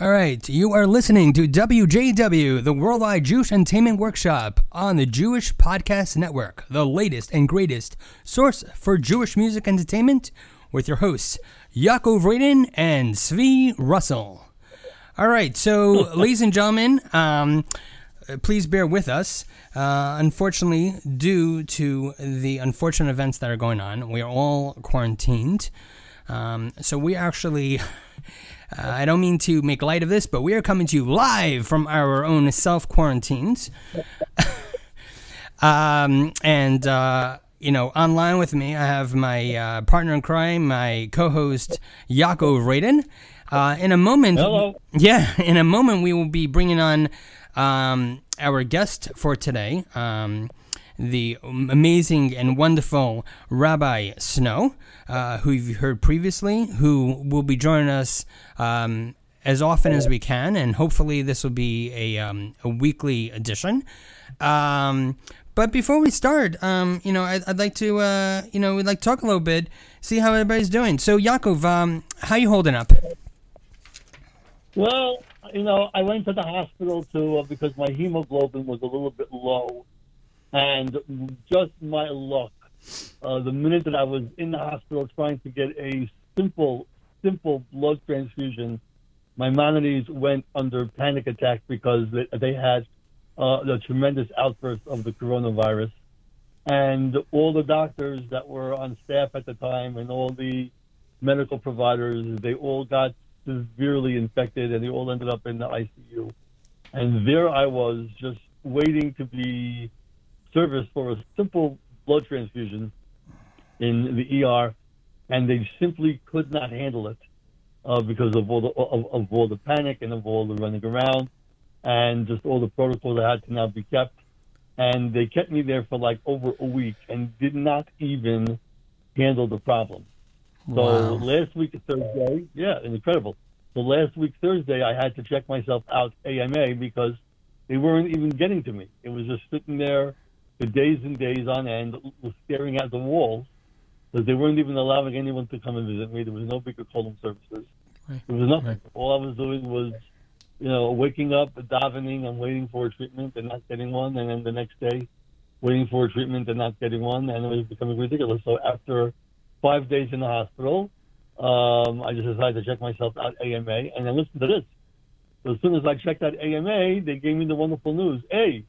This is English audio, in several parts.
All right, you are listening to WJW, the Worldwide Jewish Entertainment Workshop on the Jewish Podcast Network, the latest and greatest source for Jewish music entertainment, with your hosts, Yaakov Radin and Svi Russell. All right, so, ladies and gentlemen, um, please bear with us. Uh, unfortunately, due to the unfortunate events that are going on, we are all quarantined. Um, so, we actually. Uh, I don't mean to make light of this, but we are coming to you live from our own self quarantines. um, and, uh, you know, online with me, I have my uh, partner in crime, my co host, Yaakov Radin. Uh, in a moment, Hello. yeah, in a moment, we will be bringing on um, our guest for today, um, the amazing and wonderful Rabbi Snow, uh, who you've heard previously, who will be joining us um, as often as we can, and hopefully this will be a, um, a weekly edition. Um, but before we start, um, you know, I'd, I'd like to, uh, you know, we'd like to talk a little bit, see how everybody's doing. So, Yaakov, um, how you holding up? Well, you know, I went to the hospital too uh, because my hemoglobin was a little bit low, and just my luck. Uh, the minute that I was in the hospital trying to get a simple, simple blood transfusion, Maimonides went under panic attack because they, they had uh, the tremendous outburst of the coronavirus, and all the doctors that were on staff at the time and all the medical providers, they all got severely infected and they all ended up in the ICU. And there I was just waiting to be serviced for a simple blood transfusion in the ER, and they simply could not handle it uh, because of all the of, of all the panic and of all the running around, and just all the protocols that had to now be kept. And they kept me there for like over a week and did not even handle the problem. So Wow. last week Thursday, yeah, incredible. So last week Thursday, I had to check myself out AMA because they weren't even getting to me. It was just sitting there for days and days on end, staring at the walls, because they weren't even allowing anyone to come and visit me. There was no bikur cholim services. Right. There was nothing. Right. All I was doing was, you know, waking up, davening, and waiting for a treatment and not getting one, and then the next day, waiting for a treatment and not getting one, and it was becoming ridiculous. So after five days in the hospital, um, I just decided to check myself out AMA, and then listen to this. So as soon as I checked out AMA, they gave me the wonderful news. Hey,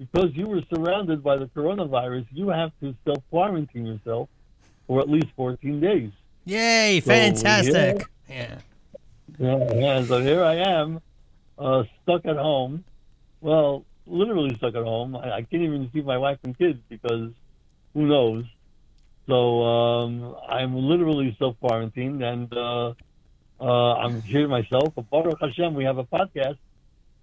because you were surrounded by the coronavirus, you have to self quarantine yourself for at least 14 days. Yay, So, fantastic. yeah. Yeah, yeah, so here I am, uh, stuck at home. Well, literally stuck at home. I, I can't even see my wife and kids because who knows. So um, I'm literally self quarantined, and uh, uh, I'm here myself. But Baruch Hashem, we have a podcast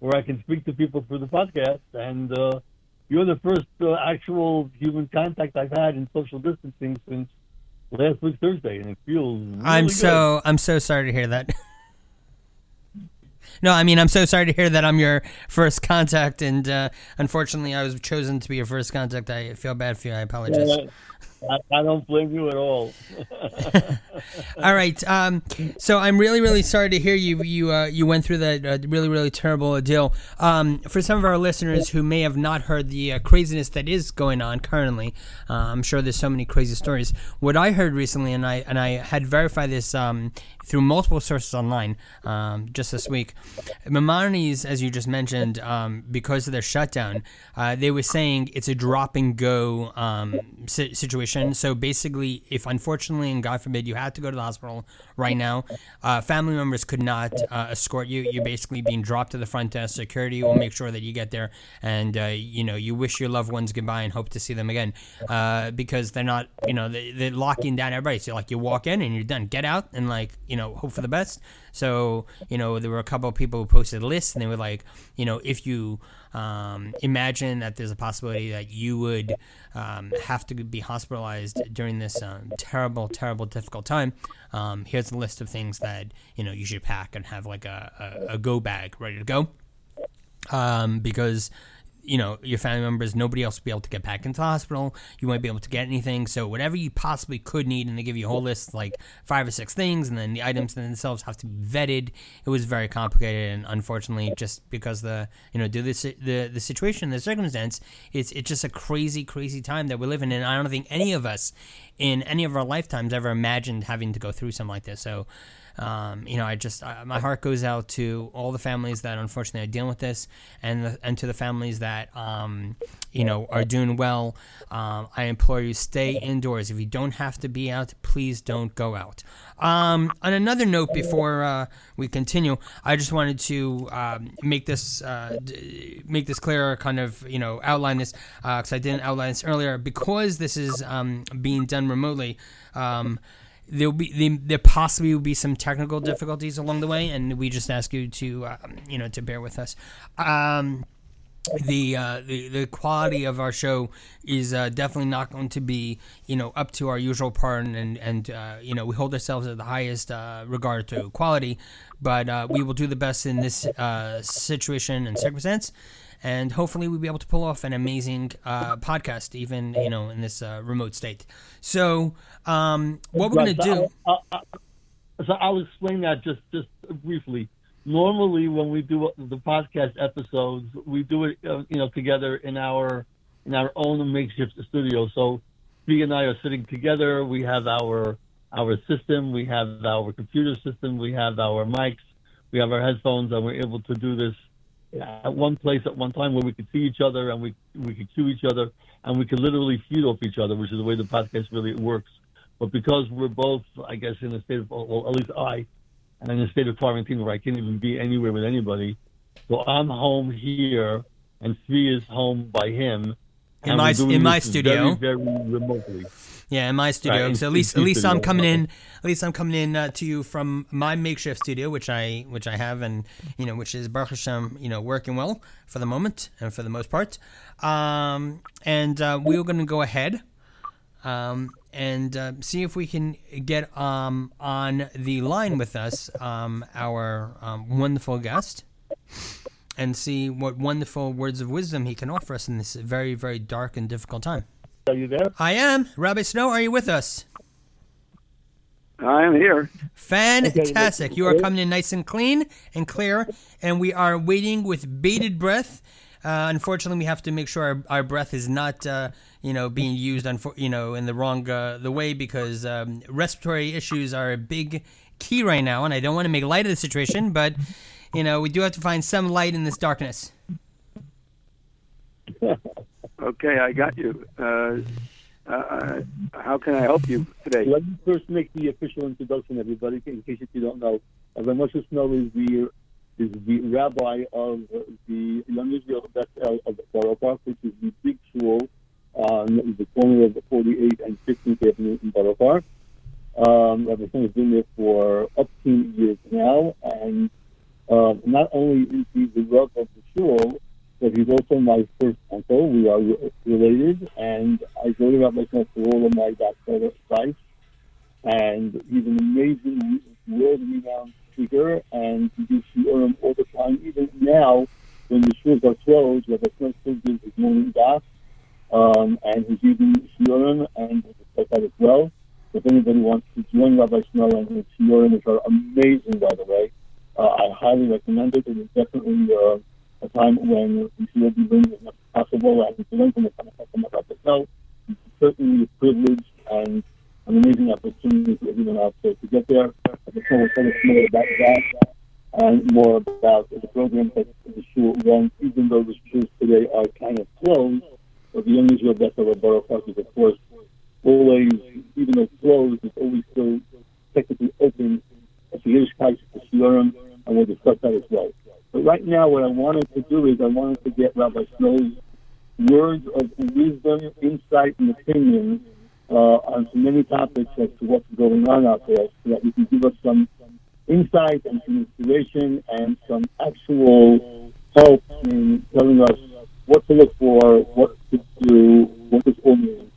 where I can speak to people through the podcast, and uh, you're the first uh, actual human contact I've had in social distancing since last week Thursday, and it feels. Really I'm good. so I'm so sorry to hear that. no, I mean I'm so sorry to hear that I'm your first contact, and uh, unfortunately I was chosen to be your first contact. I feel bad for you. I apologize. Yeah, I, I don't blame you at all. All right. Um, so I'm really, really sorry to hear you you uh, you went through that uh, really, really terrible ordeal. Um, for some of our listeners who may have not heard the uh, craziness that is going on currently, uh, I'm sure there's so many crazy stories. What I heard recently, and I and I had verified this um, through multiple sources online um, just this week. Maimonides, as you just mentioned, um, because of their shutdown, uh, they were saying it's a drop and go um, si- situation. So basically, if unfortunately and God forbid you had to go to the hospital right now, uh, family members could not uh, escort you. You're basically being dropped to the front desk. Security will make sure that you get there, and uh, you know you wish your loved ones goodbye and hope to see them again, uh, because they're not, you know, they, they're locking down everybody. So like you walk in and you're done. Get out and like you know hope for the best. So you know there were a couple of people who posted lists, and they were like, you know, if you um, imagine that there's a possibility that you would um, have to be hospitalized during this um, terrible, terrible, difficult time. Um, here's a list of things that you know you should pack and have like a, a, a go bag ready to go, um, because you know, your family members, nobody else will be able to get back into the hospital. You won't be able to get anything. So whatever you possibly could need, and they give you a whole list, like five or six things, and then the items themselves have to be vetted. It was very complicated, and unfortunately, just because the you know, to the the, the situation, the circumstance, it's it's just a crazy, crazy time that we're living in. I don't think any of us in any of our lifetimes ever imagined having to go through something like this. So um, you know, I just I, my heart goes out to all the families that unfortunately are dealing with this, and the, and to the families that um, you know are doing well. Um, I implore you, stay indoors. If you don't have to be out, please don't go out. Um, on another note, before uh, we continue, I just wanted to um, make this uh, d- make this clear, kind of you know outline this because uh, I didn't outline this earlier because this is um, being done remotely. Um, there'll be there possibly will be some technical difficulties along the way, and we just ask you to uh, you know to bear with us. Um, the, uh, the the quality of our show is uh, definitely not going to be you know up to our usual part, and and uh, you know we hold ourselves at the highest uh, regard to quality, but uh, we will do the best in this uh, situation and circumstance and hopefully we'll be able to pull off an amazing uh, podcast, even you know in this uh, remote state. So, um, what we're going to do? I, I, so I'll explain that just just briefly. Normally, when we do the podcast episodes, we do it uh, you know together in our in our own makeshift studio. So, B and I are sitting together. We have our our system, we have our computer system, we have our mics, we have our headphones, and we're able to do this at one place at one time where we could see each other and we we could cue each other and we could literally feed off each other, which is the way the podcast really works. But because we're both, I guess, in a state of, well, at least I, am in a state of quarantine where I can't even be anywhere with anybody. So I'm home here, and Svi is home by him. In my in my studio, very, very remotely. Yeah, in my studio. Right, so at least at least I'm coming in. At least I'm coming in uh, to you from my makeshift studio, which I which I have, and you know, which is Baruch Hashem, you know, working well for the moment and for the most part. Um, and uh, we're going to go ahead um, and uh, see if we can get um, on the line with us um, our um, wonderful guest and see what wonderful words of wisdom he can offer us in this very, very dark and difficult time. Are you there? I am. Rabbi Snow, are you with us? I am here. Fantastic. You are coming in nice and clean and clear, and we are waiting with bated breath. Uh, unfortunately, we have to make sure our, our breath is not, uh, you know, being used, unfor- you know, in the wrong uh, the way because um, respiratory issues are a big key right now, and I don't want to make light of the situation, but you know, we do have to find some light in this darkness. Okay, I got you. Uh, uh, how can I help you today? Let me first make the official introduction, everybody, in case if you don't know. Rabbi Moshe Snow is the is the rabbi of the Young Israel Bethel of Park, which is the big shul on the corner of the 48th and 15th Avenue in Park. Um, Rabbi Snow has been there for up to years now, and uh, not only is he the Rav of the shul, but he's also my first uncle. We are related, and I to Rabbi Smith for all of my doctoral sites. And he's an amazing, world-renowned speaker, and he gives shiurim all the time. Even now, when the schools are closed, Rabbi Smith still gives his morning daf, um, and he's using shiurim and like that as well. If anybody wants to join Rabbi Snow and his shiurim, which are amazing, by the way, uh, I highly recommend it. It is definitely uh, a time when we should be doing as possible and to learn from the kind of about the snow. It's certainly a privilege and an amazing opportunity for everyone out there to get there. I just want to tell us more about that and more about the program that the shul runs, even though the schools today are kind of closed. But the Young Israel Bethel Borough Park is, of course, always, even though closed, it's always still technically open. It's a Yiddish Kaiser for Shiurim, and we'll discuss that as well. But right now, what I wanted to do is I wanted to get Rabbi Snow's words of wisdom, insight, and opinion uh, on many topics as to what's going on out there, so that you can give us some insight and some inspiration and some actual help in telling us what to look for, what to do, what this all means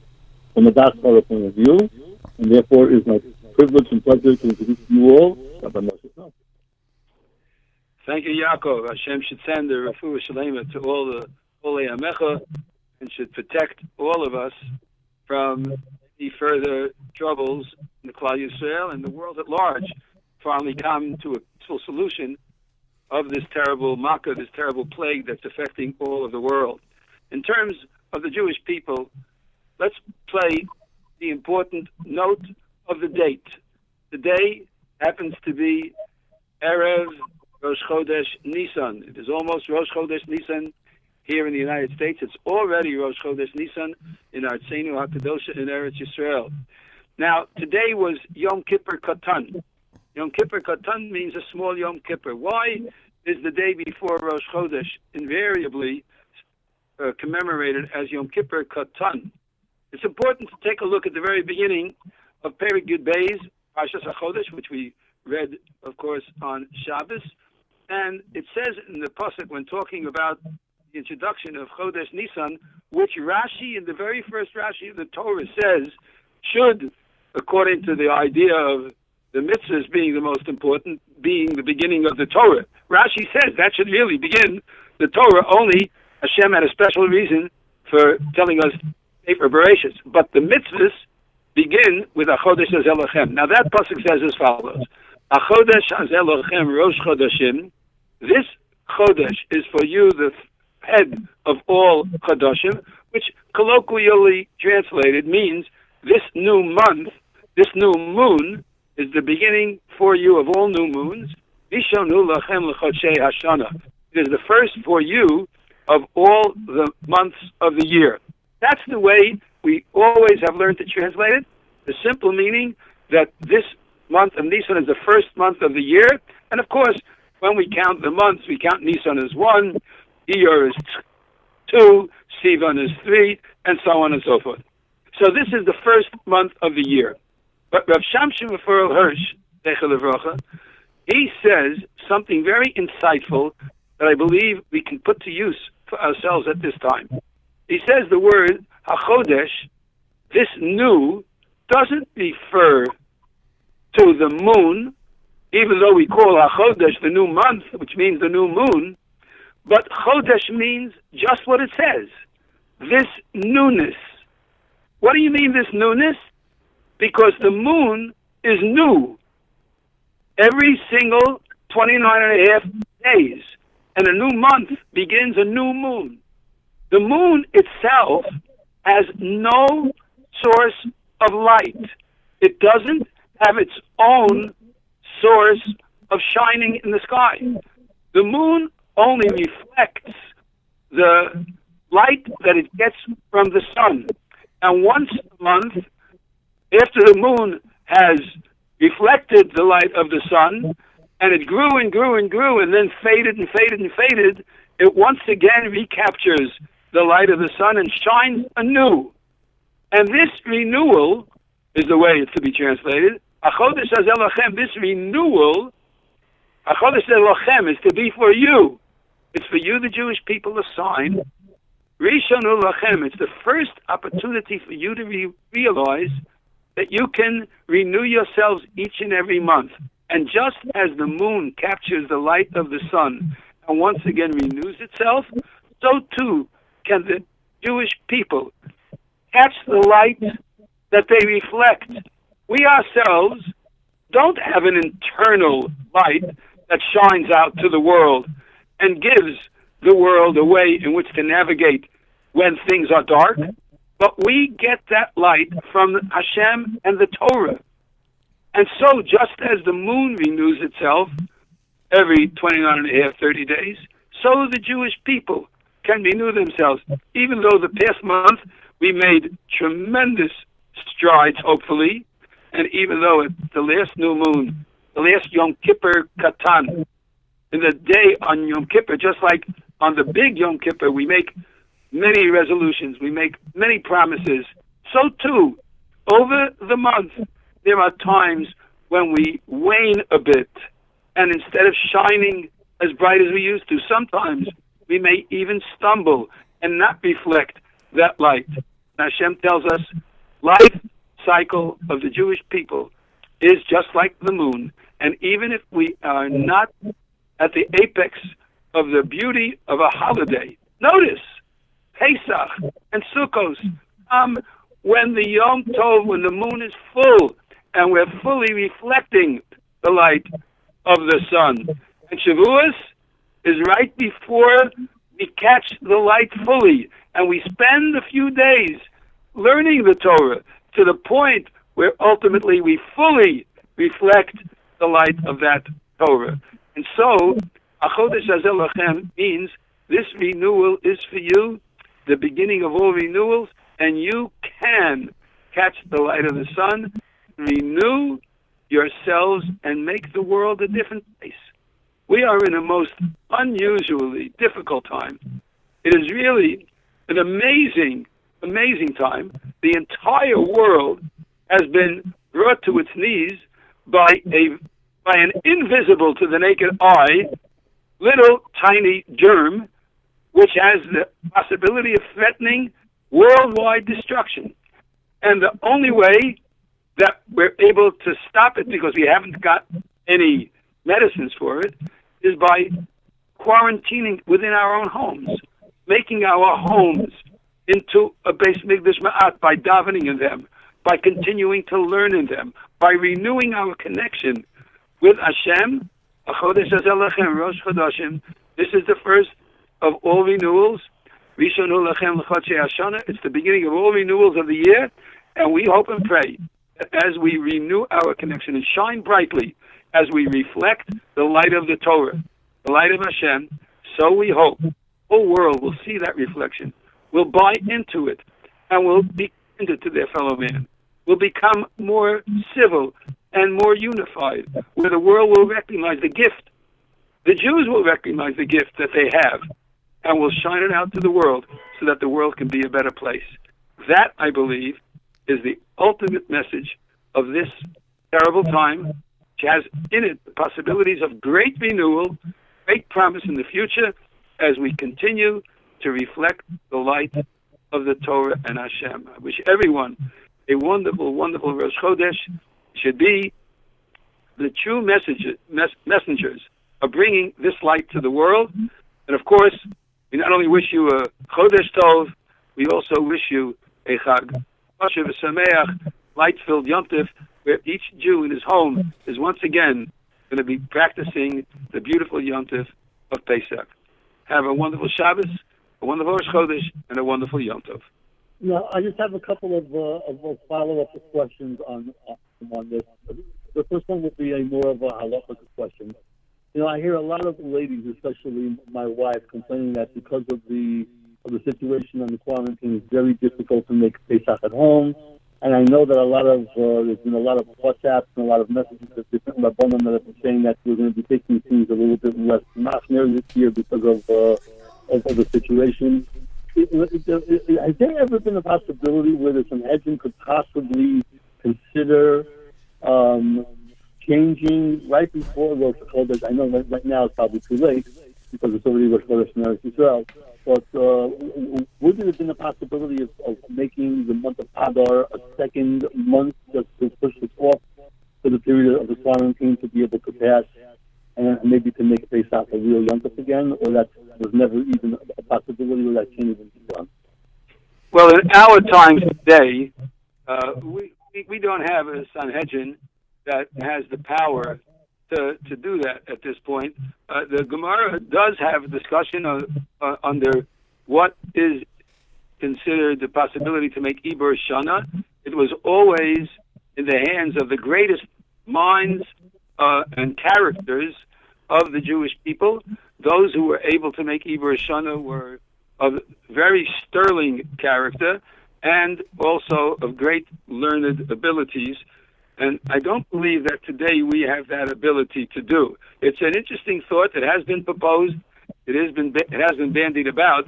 from a Dasbara point of view. And therefore, it is my privilege and pleasure to introduce you all, Rabbi Moshe. Thank you, Yaakov. Hashem should send the refuah shalema to all the Cholei Amecha and should protect all of us from any further troubles in the Klal Yisrael and the world at large. Finally, come to a peaceful solution of this terrible makkah, this terrible plague that's affecting all of the world. In terms of the Jewish people, let's play the important note of the date. The day happens to be Erev Rosh Chodesh Nisan. It is almost Rosh Chodesh Nisan here in the United States. It's already Rosh Chodesh Nisan in Artsenu HaKadosha in Eretz Yisrael. Now, today was Yom Kippur Katan. Yom Kippur Katan means a small Yom Kippur. Why is the day before Rosh Chodesh invariably uh, commemorated as Yom Kippur Katan? It's important to take a look at the very beginning of Perek Yud Beis, Parshas HaChodesh, which we read, of course, on Shabbos. And it says in the Pasuk, when talking about the introduction of Chodesh Nisan, which Rashi, in the very first Rashi of the Torah, says should, according to the idea of the mitzvahs being the most important, being the beginning of the Torah. Rashi says that should really begin the Torah. Only Hashem had a special reason for telling us paper. But the mitzvahs begin with Achodesh Elochem. Now that pasuk says as follows: Achodesh Elochem Rosh Chodeshim. This Chodesh is for you the head of all Chodoshim, which colloquially translated means this new month, this new moon, is the beginning for you of all new moons. It is the first for you of all the months of the year. That's the way we always have learned to translate it. The simple meaning that this month of Nisan is the first month of the year. And of course, when we count the months, we count Nisan as one, Iyar is two, Sivan is three, and so on and so forth. So this is the first month of the year. But Rav Shimshon Hirsch, he says something very insightful that I believe we can put to use for ourselves at this time. He says the word Hachodesh, this new, doesn't refer to the moon, even though we call Hachodesh the new month, which means the new moon, but Chodesh means just what it says this newness. What do you mean, this newness? Because the moon is new every single 29 and a half days, and a new month begins a new moon. The moon itself has no source of light, it doesn't have its own source of shining in the sky. The moon only reflects the light that it gets from the sun. And once a month, after the moon has reflected the light of the sun, and it grew and grew and grew and then faded and faded and faded, it once again recaptures the light of the sun and shines anew. And this renewal is the way it's to be translated. This renewal, Achodesh Azelachem is to be for you. It's for you, the Jewish people, a sign. Rishonu Lachem, it's the first opportunity for you to re- realize that you can renew yourselves each and every month. And just as the moon captures the light of the sun and once again renews itself, so too can the Jewish people catch the light that they reflect. We ourselves don't have an internal light that shines out to the world and gives the world a way in which to navigate when things are dark. But we get that light from Hashem and the Torah. And so, just as the moon renews itself every 29 and a half, 30 days, so the Jewish people can renew themselves. Even though the past month we made tremendous strides, hopefully, and even though it's the last new moon, the last Yom Kippur Katan, in the day on Yom Kippur, just like on the big Yom Kippur, we make many resolutions, we make many promises. So too, over the month, there are times when we wane a bit, and instead of shining as bright as we used to, sometimes we may even stumble and not reflect that light. Now, Hashem tells us, life cycle of the Jewish people is just like the moon, and even if we are not at the apex of the beauty of a holiday. Notice Pesach and Sukkot come when the Yom Tov, when the moon is full, and we're fully reflecting the light of the sun. And Shavuos is right before we catch the light fully, and we spend a few days learning the Torah to the point where ultimately we fully reflect the light of that Torah. And so, Achodesh Azelachem means this renewal is for you, the beginning of all renewals, and you can catch the light of the sun, renew yourselves, and make the world a different place. We are in a most unusually difficult time. It is really an amazing, amazing time. The entire world has been brought to its knees by a by an invisible to the naked eye little tiny germ which has the possibility of threatening worldwide destruction. And the only way that we're able to stop it because we haven't got any medicines for it is by quarantining within our own homes, making our homes into a base mikdash ma'at by davening in them, by continuing to learn in them, by renewing our connection with Hashem. This is the first of all renewals. It's the beginning of all renewals of the year, and we hope and pray that as we renew our connection and shine brightly as we reflect the light of the Torah, the light of Hashem, so we hope the whole world will see that reflection, will buy into it, and will be into to their fellow man, will become more civil and more unified, where the world will recognize the gift. The Jews will recognize the gift that they have and will shine it out to the world so that the world can be a better place. That, I believe, is the ultimate message of this terrible time, which has in it the possibilities of great renewal, great promise in the future as we continue to reflect the light of the Torah and Hashem. I wish everyone a wonderful, wonderful Rosh Chodesh should be the true messengers of bringing this light to the world. And of course, we not only wish you a Chodesh Tov, we also wish you a Chag. Sameach, light-filled Yontif, where each Jew in his home is once again going to be practicing the beautiful Yontif of Pesach. Have a wonderful Shabbos, a wonderful Rosh Chodesh, and a wonderful Yom Tov. No, I just have a couple of, uh, of follow-up questions on on this. The first one will be a more of a halachic question. You know, I hear a lot of ladies, especially my wife, complaining that because of the of the situation on the quarantine, it's very difficult to make Pesach at home. And I know that a lot of uh, there's been a lot of WhatsApps and a lot of messages that different rabbanim that have been saying that we're going to be taking things a little bit less machmir this year because of, uh, of of the situation. Has there ever been a possibility where the Sanhedrin could possibly consider um, changing right before Rosh Chodesh. I know right, right now it's probably too late because it's already Rosh Chodesh in Eretz Yisrael. But uh, would there have been a possibility of, of making the month of Adar a second month just to push it off for the period of the quarantine to be able to pass and maybe to make Pesach a real Yontif again, or that was never even a possibility, or that can't even be done? Well, in our times today, uh, we, we don't have a Sanhedrin that has the power to, to do that at this point. Uh, the Gemara does have a discussion of, uh, under what is considered the possibility to make Ibur Shana. It was always in the hands of the greatest minds uh, and characters of the Jewish people. Those who were able to make Ibur Shana were of very sterling character and also of great learned abilities and I don't believe that today we have that ability to do. It's an interesting thought that has been proposed. It has been it has been bandied about,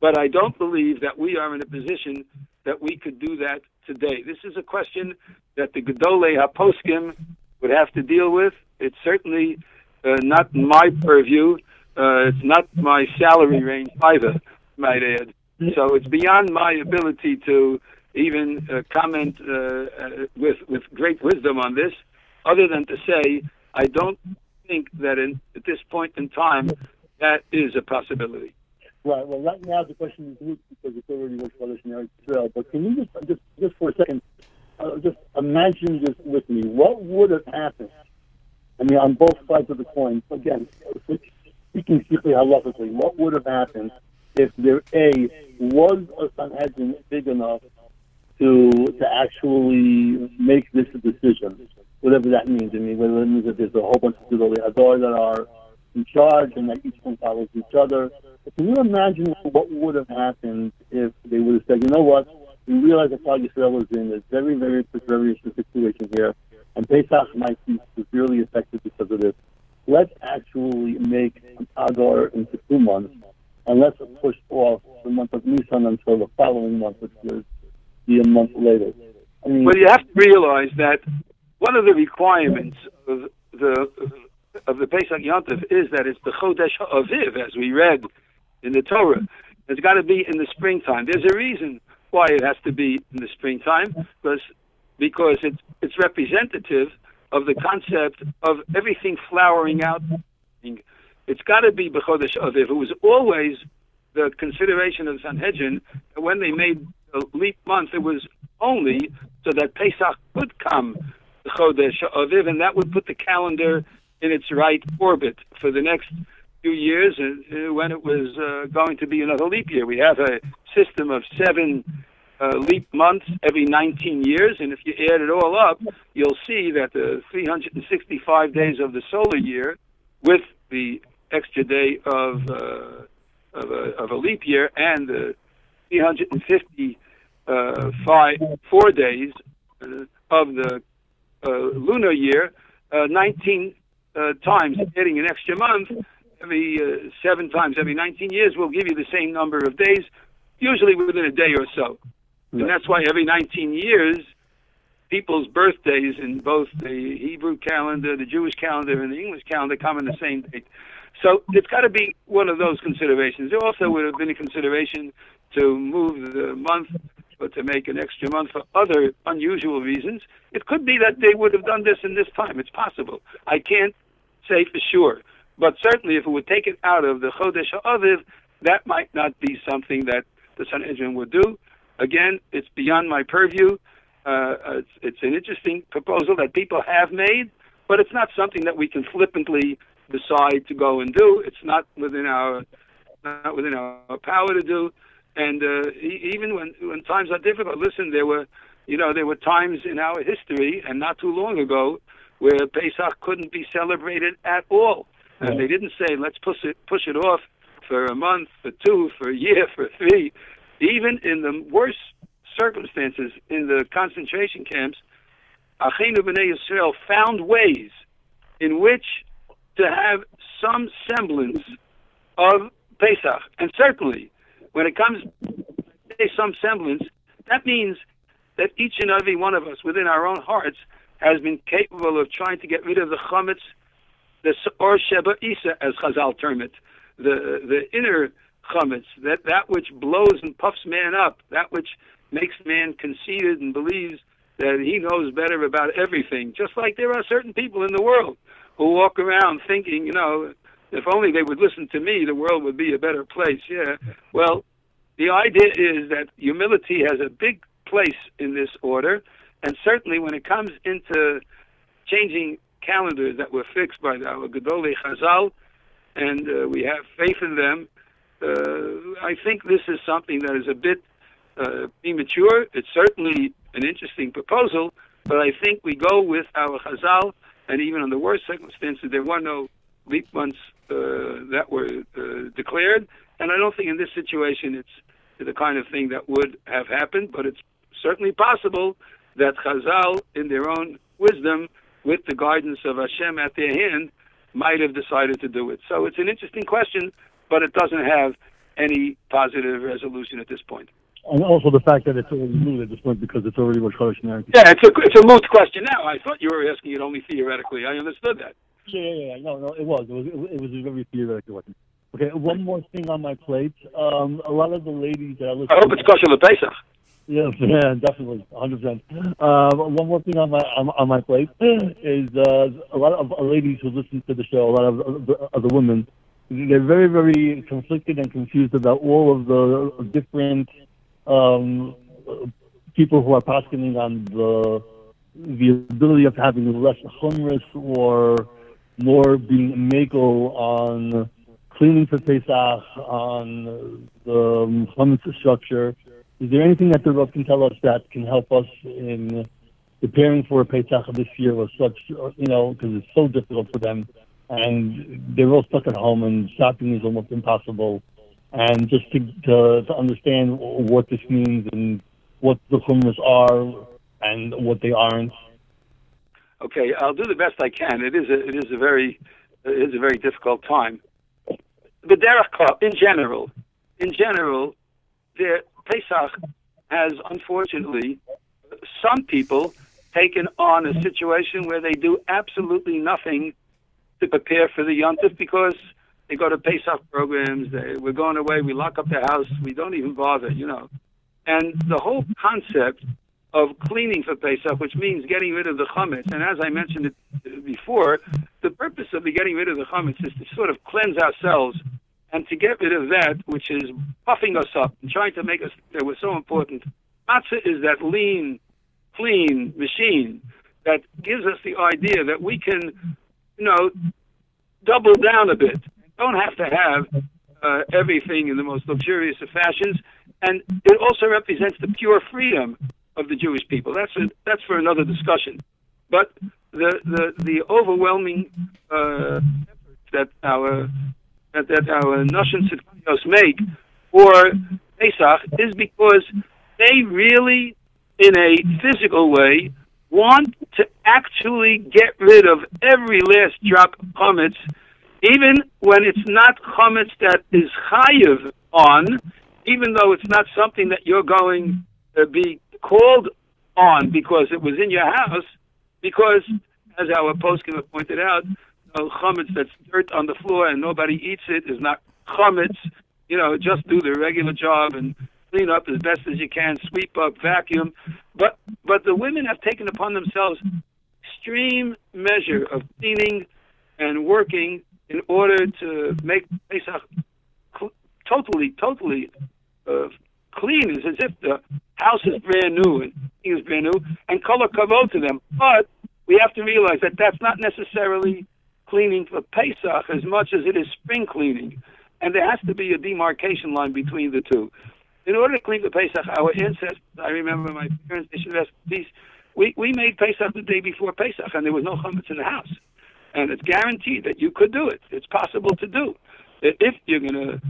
but I don't believe that we are in a position that we could do that today. This is a question that the Gedolei Haposkim would have to deal with. It's certainly uh, not my purview. Uh, it's not my salary range either, might add. So it's beyond my ability to even uh, comment uh, uh, with with great wisdom on this, other than to say I don't think that in, at this point in time that is a possibility. Right. Well, right now the question is moot because it's already in Eretz Israel. But can you just, just, just for a second, uh, just imagine this with me, what would have happened? I mean, on both sides of the coin. Again, speaking strictly halachically, what would have happened if there a was a Sanhedrin big enough to to actually make this decision, whatever that means. I mean, whether it means that there's a whole bunch of Hadar that are in charge and that each one follows each other. But can you imagine what would have happened if they would have said, you know what, we realize that Klal Yisrael is in a very, very precarious situation here, and Pesach might be severely affected because of this. Let's actually make Adar into two months, and let's push off the month of Nisan until the following month, which is be a month later. I mean, Well, you have to realize that one of the requirements of the of the Pesach Yontif is that it's the Chodesh Aviv, as we read in the Torah. It's got to be in the springtime. There's a reason why it has to be in the springtime, because because it's it's representative of the concept of everything flowering out. It's got to be B'chodesh Aviv. It was always the consideration of Sanhedrin when they made a leap month, it was only so that Pesach could come the Chodesh Aviv, and that would put the calendar in its right orbit for the next few years uh, when it was uh, going to be another leap year. We have a system of seven uh, leap months every 19 years, and if you add it all up, you'll see that the 365 days of the solar year, with the extra day of uh, of, a, of a leap year and the 350 uh, four days uh, of the uh, lunar year, uh, 19 uh, times adding an extra month every uh, seven times every 19 years will give you the same number of days, usually within a day or so. And that's why every 19 years, people's birthdays in both the Hebrew calendar, the Jewish calendar, and the English calendar come in the same date. So it's got to be one of those considerations. There also would have been a consideration to move the month or to make an extra month for other unusual reasons. It could be that they would have done this in this time. It's possible. I can't say for sure. But certainly, if it would take it out of the Chodesh HaAviv, that might not be something that the Sanhedrin would do. Again, it's beyond my purview. Uh, it's, it's an interesting proposal that people have made, but it's not something that we can flippantly decide to go and do. It's not within our not within our power to do. And uh, even when when times are difficult, listen, there were you know there were times in our history, and not too long ago, where Pesach couldn't be celebrated at all. And they didn't say, let's push it, push it off for a month, for two, for a year, for three. Even in the worst circumstances in the concentration camps, Achenu B'nai Yisrael found ways in which to have some semblance of Pesach. And certainly, when it comes to some semblance, that means that each and every one of us within our own hearts has been capable of trying to get rid of the chametz, the or sheba isa, as Chazal term it, the the inner chametz, that that which blows and puffs man up, that which makes man conceited and believes that he knows better about everything. Just like there are certain people in the world who walk around thinking, you know, if only they would listen to me, the world would be a better place. Yeah. Well, the idea is that humility has a big place in this order, and certainly when it comes into changing calendars that were fixed by our Gedolei Chazal, and uh, we have faith in them, uh, I think this is something that is a bit uh, premature. It's certainly an interesting proposal, but I think we go with our Chazal, and even under worse circumstances, there were no leap months uh, that were uh, declared, and I don't think in this situation it's the kind of thing that would have happened, but it's certainly possible that Chazal, in their own wisdom, with the guidance of Hashem at their hand, might have decided to do it. So it's an interesting question, but it doesn't have any positive resolution at this point. and also the fact that it's already moot at this point because it's already Rosh Eretz Yeah, it's a it's a moot question now. I thought you were asking it only theoretically. I understood that. Yeah, yeah, yeah. No, no, it was. It was. It was a very theoretical question. Okay, one more thing on my plate. Um, a lot of the ladies that I listen I hope it's kosher Pesach. Yeah, yeah, definitely, 100. percent Um, One more thing on my on, on my plate is uh, a lot of uh, ladies who listen to the show. A lot of, of, the, of the women they're very, very conflicted and confused about all of the different um, people who are passing on the the ability of having less chumrus or more being makel on cleaning for Pesach, on the um, structure. Is there anything that the Rav can tell us that can help us in preparing for a Pesach this year was such, you know, because it's so difficult for them, and they're all stuck at home, and shopping is almost impossible. And just to to, to understand what this means and what the chumras are and what they aren't. Okay, I'll do the best I can. It is a it is a very it is a very difficult time. The derech in general, in general, the Pesach has unfortunately some people taken on a situation where they do absolutely nothing to prepare for the yontif because they go to Pesach programs. They, we're going away. We lock up the house. We don't even bother, you know. And the whole concept of cleaning for Pesach, which means getting rid of the chametz. And as I mentioned it before, the purpose of the getting rid of the chametz is to sort of cleanse ourselves and to get rid of that which is puffing us up and trying to make us that was so important. Matzah is that lean, clean machine that gives us the idea that we can, you know, double down a bit. Don't have to have uh, everything in the most luxurious of fashions, and it also represents the pure freedom of the Jewish people. That's a, that's for another discussion. But the the, the overwhelming uh, that our that, that our Nashon Tzidkiyos make for Pesach is because they really, in a physical way, want to actually get rid of every last drop of chametz, even when it's not chametz that is chayiv on, even though it's not something that you're going to be called on because it was in your house, because, as our have pointed out, know, chametz that's dirt on the floor and nobody eats it is not chametz. You know, just do the regular job and clean up as best as you can, sweep up, vacuum. But but the women have taken upon themselves extreme measure of cleaning and working in order to make Pesach cl- totally, totally uh, clean. It's as if the house is brand new and is brand new, and kol kavod to them. But we have to realize that that's not necessarily cleaning for Pesach as much as it is spring cleaning. And there has to be a demarcation line between the two. In order to clean for Pesach, our ancestors, I remember my parents, they should have peace. We, we made Pesach the day before Pesach, and there was no chametz in the house. And it's guaranteed that you could do it. It's possible to do. If you're going to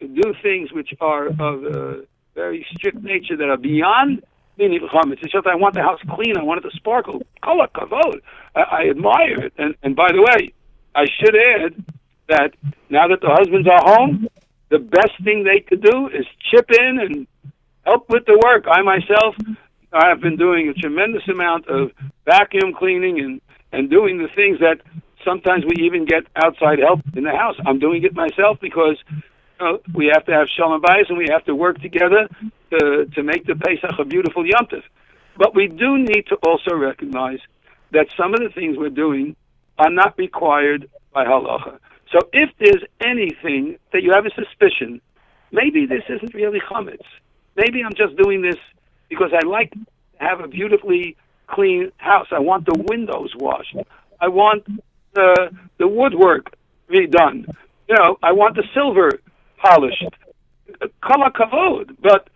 do things which are of a very strict nature that are beyond it's just I want the house clean. I want it to sparkle. Kol kavod. I, I admire it. And and by the way, I should add that now that the husbands are home, the best thing they could do is chip in and help with the work. I myself, I have been doing a tremendous amount of vacuum cleaning and and doing the things that sometimes we even get outside help in the house. I'm doing it myself because uh, we have to have shalom bayis and we have to work together to, to make the Pesach a beautiful yontif. But we do need to also recognize that some of the things we're doing are not required by halacha. So if there's anything that you have a suspicion, maybe this isn't really chametz. Maybe I'm just doing this because I like to have a beautifully clean house. I want the windows washed. I want the the woodwork redone. You know, I want the silver polished. Kol kavod, but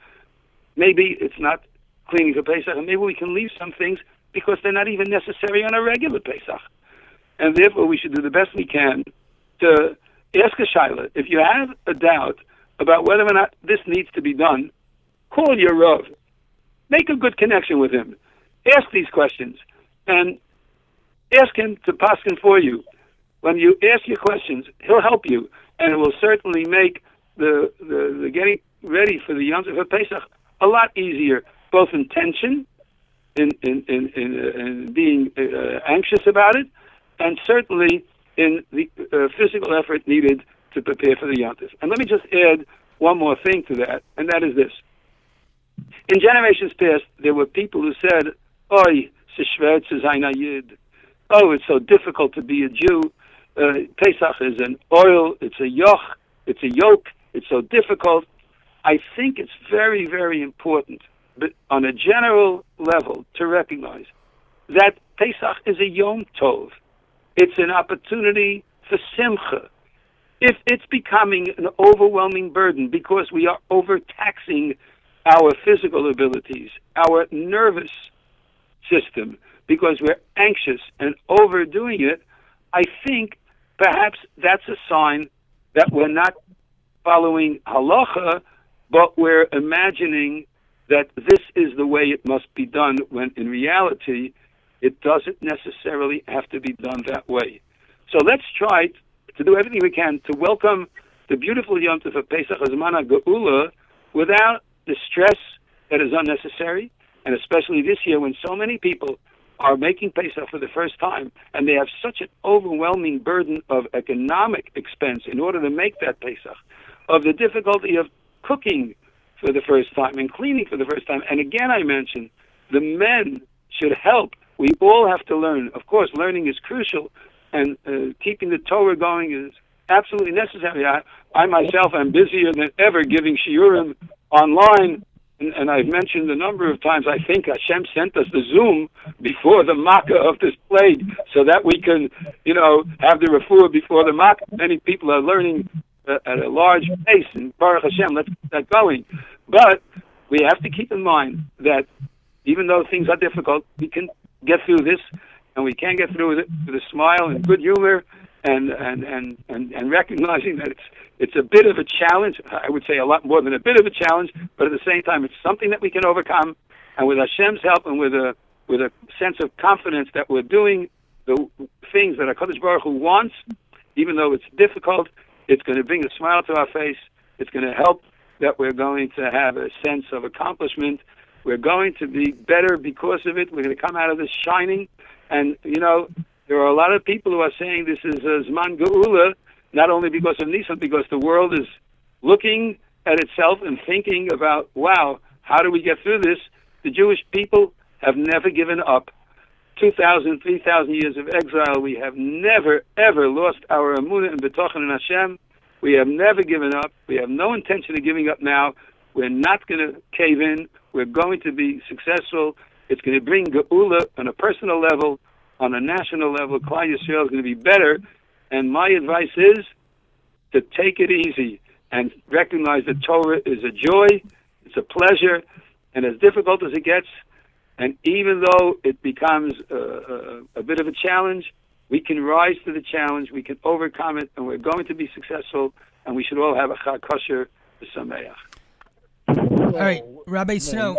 maybe it's not cleaning for Pesach, and maybe we can leave some things because they're not even necessary on a regular Pesach. And therefore, we should do the best we can to ask a Shaila. If you have a doubt about whether or not this needs to be done, call your Rav. Make a good connection with him. Ask these questions and ask him to paskin for you. When you ask your questions, he'll help you, and it will certainly make the, the, the getting ready for the Yom Tov Pesach a lot easier, both in tension, in in in, in, uh, in being uh, anxious about it, and certainly in the uh, physical effort needed to prepare for the Yontif. And let me just add one more thing to that, and that is this. In generations past, there were people who said, Oi. Oh, it's so difficult to be a Jew. uh, Pesach is an oil, it's a yoch, it's a yoke, it's so difficult. I think it's very, very important, but on a general level, to recognize that Pesach is a Yom Tov. It's an opportunity for simcha. If it's becoming an overwhelming burden because we are overtaxing our physical abilities, our nervous system, because we're anxious and overdoing it, I think perhaps that's a sign that we're not following halacha, but we're imagining that this is the way it must be done, when in reality, it doesn't necessarily have to be done that way. So let's try to do everything we can to welcome the beautiful Yom Tov of Pesach Azmana Geula without the stress that is unnecessary, and especially this year when so many people are making Pesach for the first time, and they have such an overwhelming burden of economic expense in order to make that Pesach, of the difficulty of cooking for the first time and cleaning for the first time. And again, I mentioned the men should help. We all have to learn. Of course, learning is crucial, and uh, keeping the Torah going is absolutely necessary. I, I myself am busier than ever giving shiurim online and, and I've mentioned a number of times, I think Hashem sent us the Zoom before the Makkah of this plague so that we can, you know, have the refuah before the Makkah. Many people are learning at a large pace, and Baruch Hashem, let's get that going. But we have to keep in mind that even though things are difficult, we can get through this, and we can get through it with a smile and good humor and, and, and, and, and recognizing that it's it's a bit of a challenge. I would say a lot more than a bit of a challenge, but at the same time, it's something that we can overcome. And with Hashem's help and with a with a sense of confidence that we're doing the things that Hakadosh Baruch Hu wants, even though it's difficult, it's going to bring a smile to our face. It's going to help that we're going to have a sense of accomplishment. We're going to be better because of it. We're going to come out of this shining. And you know, there are a lot of people who are saying this is a Zman Geula, not only because of Nissan, because the world is looking at itself and thinking about, wow, how do we get through this? The Jewish people have never given up. 2,000, 3,000 years of exile, we have never, ever lost our Emunah and Bitachon in Hashem. We have never given up. We have no intention of giving up now. We're not going to cave in. We're going to be successful. It's going to bring Geula on a personal level, on a national level. Klal Yisrael is going to be better and my advice is to take it easy and recognize that Torah is a joy, it's a pleasure, and as difficult as it gets, and even though it becomes a, a, a bit of a challenge, we can rise to the challenge, we can overcome it, and we're going to be successful, and we should all have a chag kosher Sameach. All right, Rabbi Snow.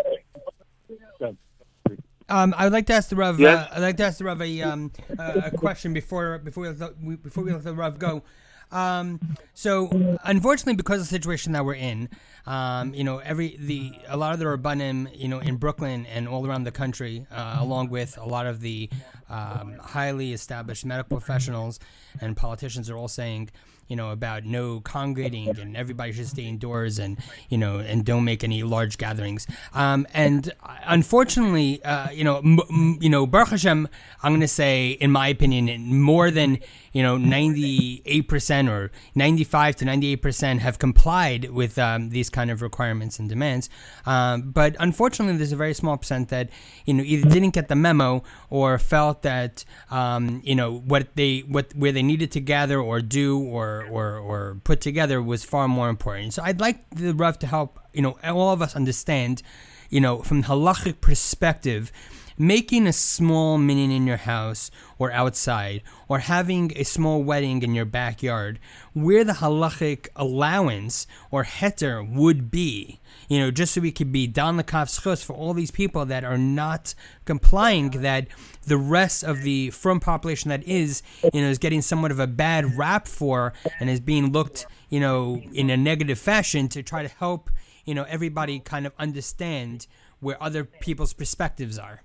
Um, I would like to ask the Rav. Yes? Uh, I'd like to ask the Rav a, um, a, a question before before we let the, before we let the Rav go. Um, so unfortunately, because of the situation that we're in, um, you know, every the a lot of the rabbanim, you know, in Brooklyn and all around the country, uh, along with a lot of the um, highly established medical professionals and politicians, are all saying you know, about no congregating and everybody should stay indoors and, you know, and don't make any large gatherings. Um, and unfortunately, uh, you know, m- m- you know, Baruch Hashem, I'm going to say, in my opinion, more than, you know, 98% or 95 to 98% have complied with um, these kind of requirements and demands. Um, but unfortunately, there's a very small percent that, you know, either didn't get the memo or felt that, um, you know, what they, what, where they needed to gather or do or, or, or put together was far more important. So I'd like the Rav to help, you know, all of us understand, you know, from the halachic perspective, making a small minyan in your house or outside, or having a small wedding in your backyard, where the halachic allowance or heter would be, you know, just so we could be down the kaf for all these people that are not complying, that the rest of the from population that is, you know, is getting somewhat of a bad rap for and is being looked, you know, in a negative fashion to try to help, you know, everybody kind of understand where other people's perspectives are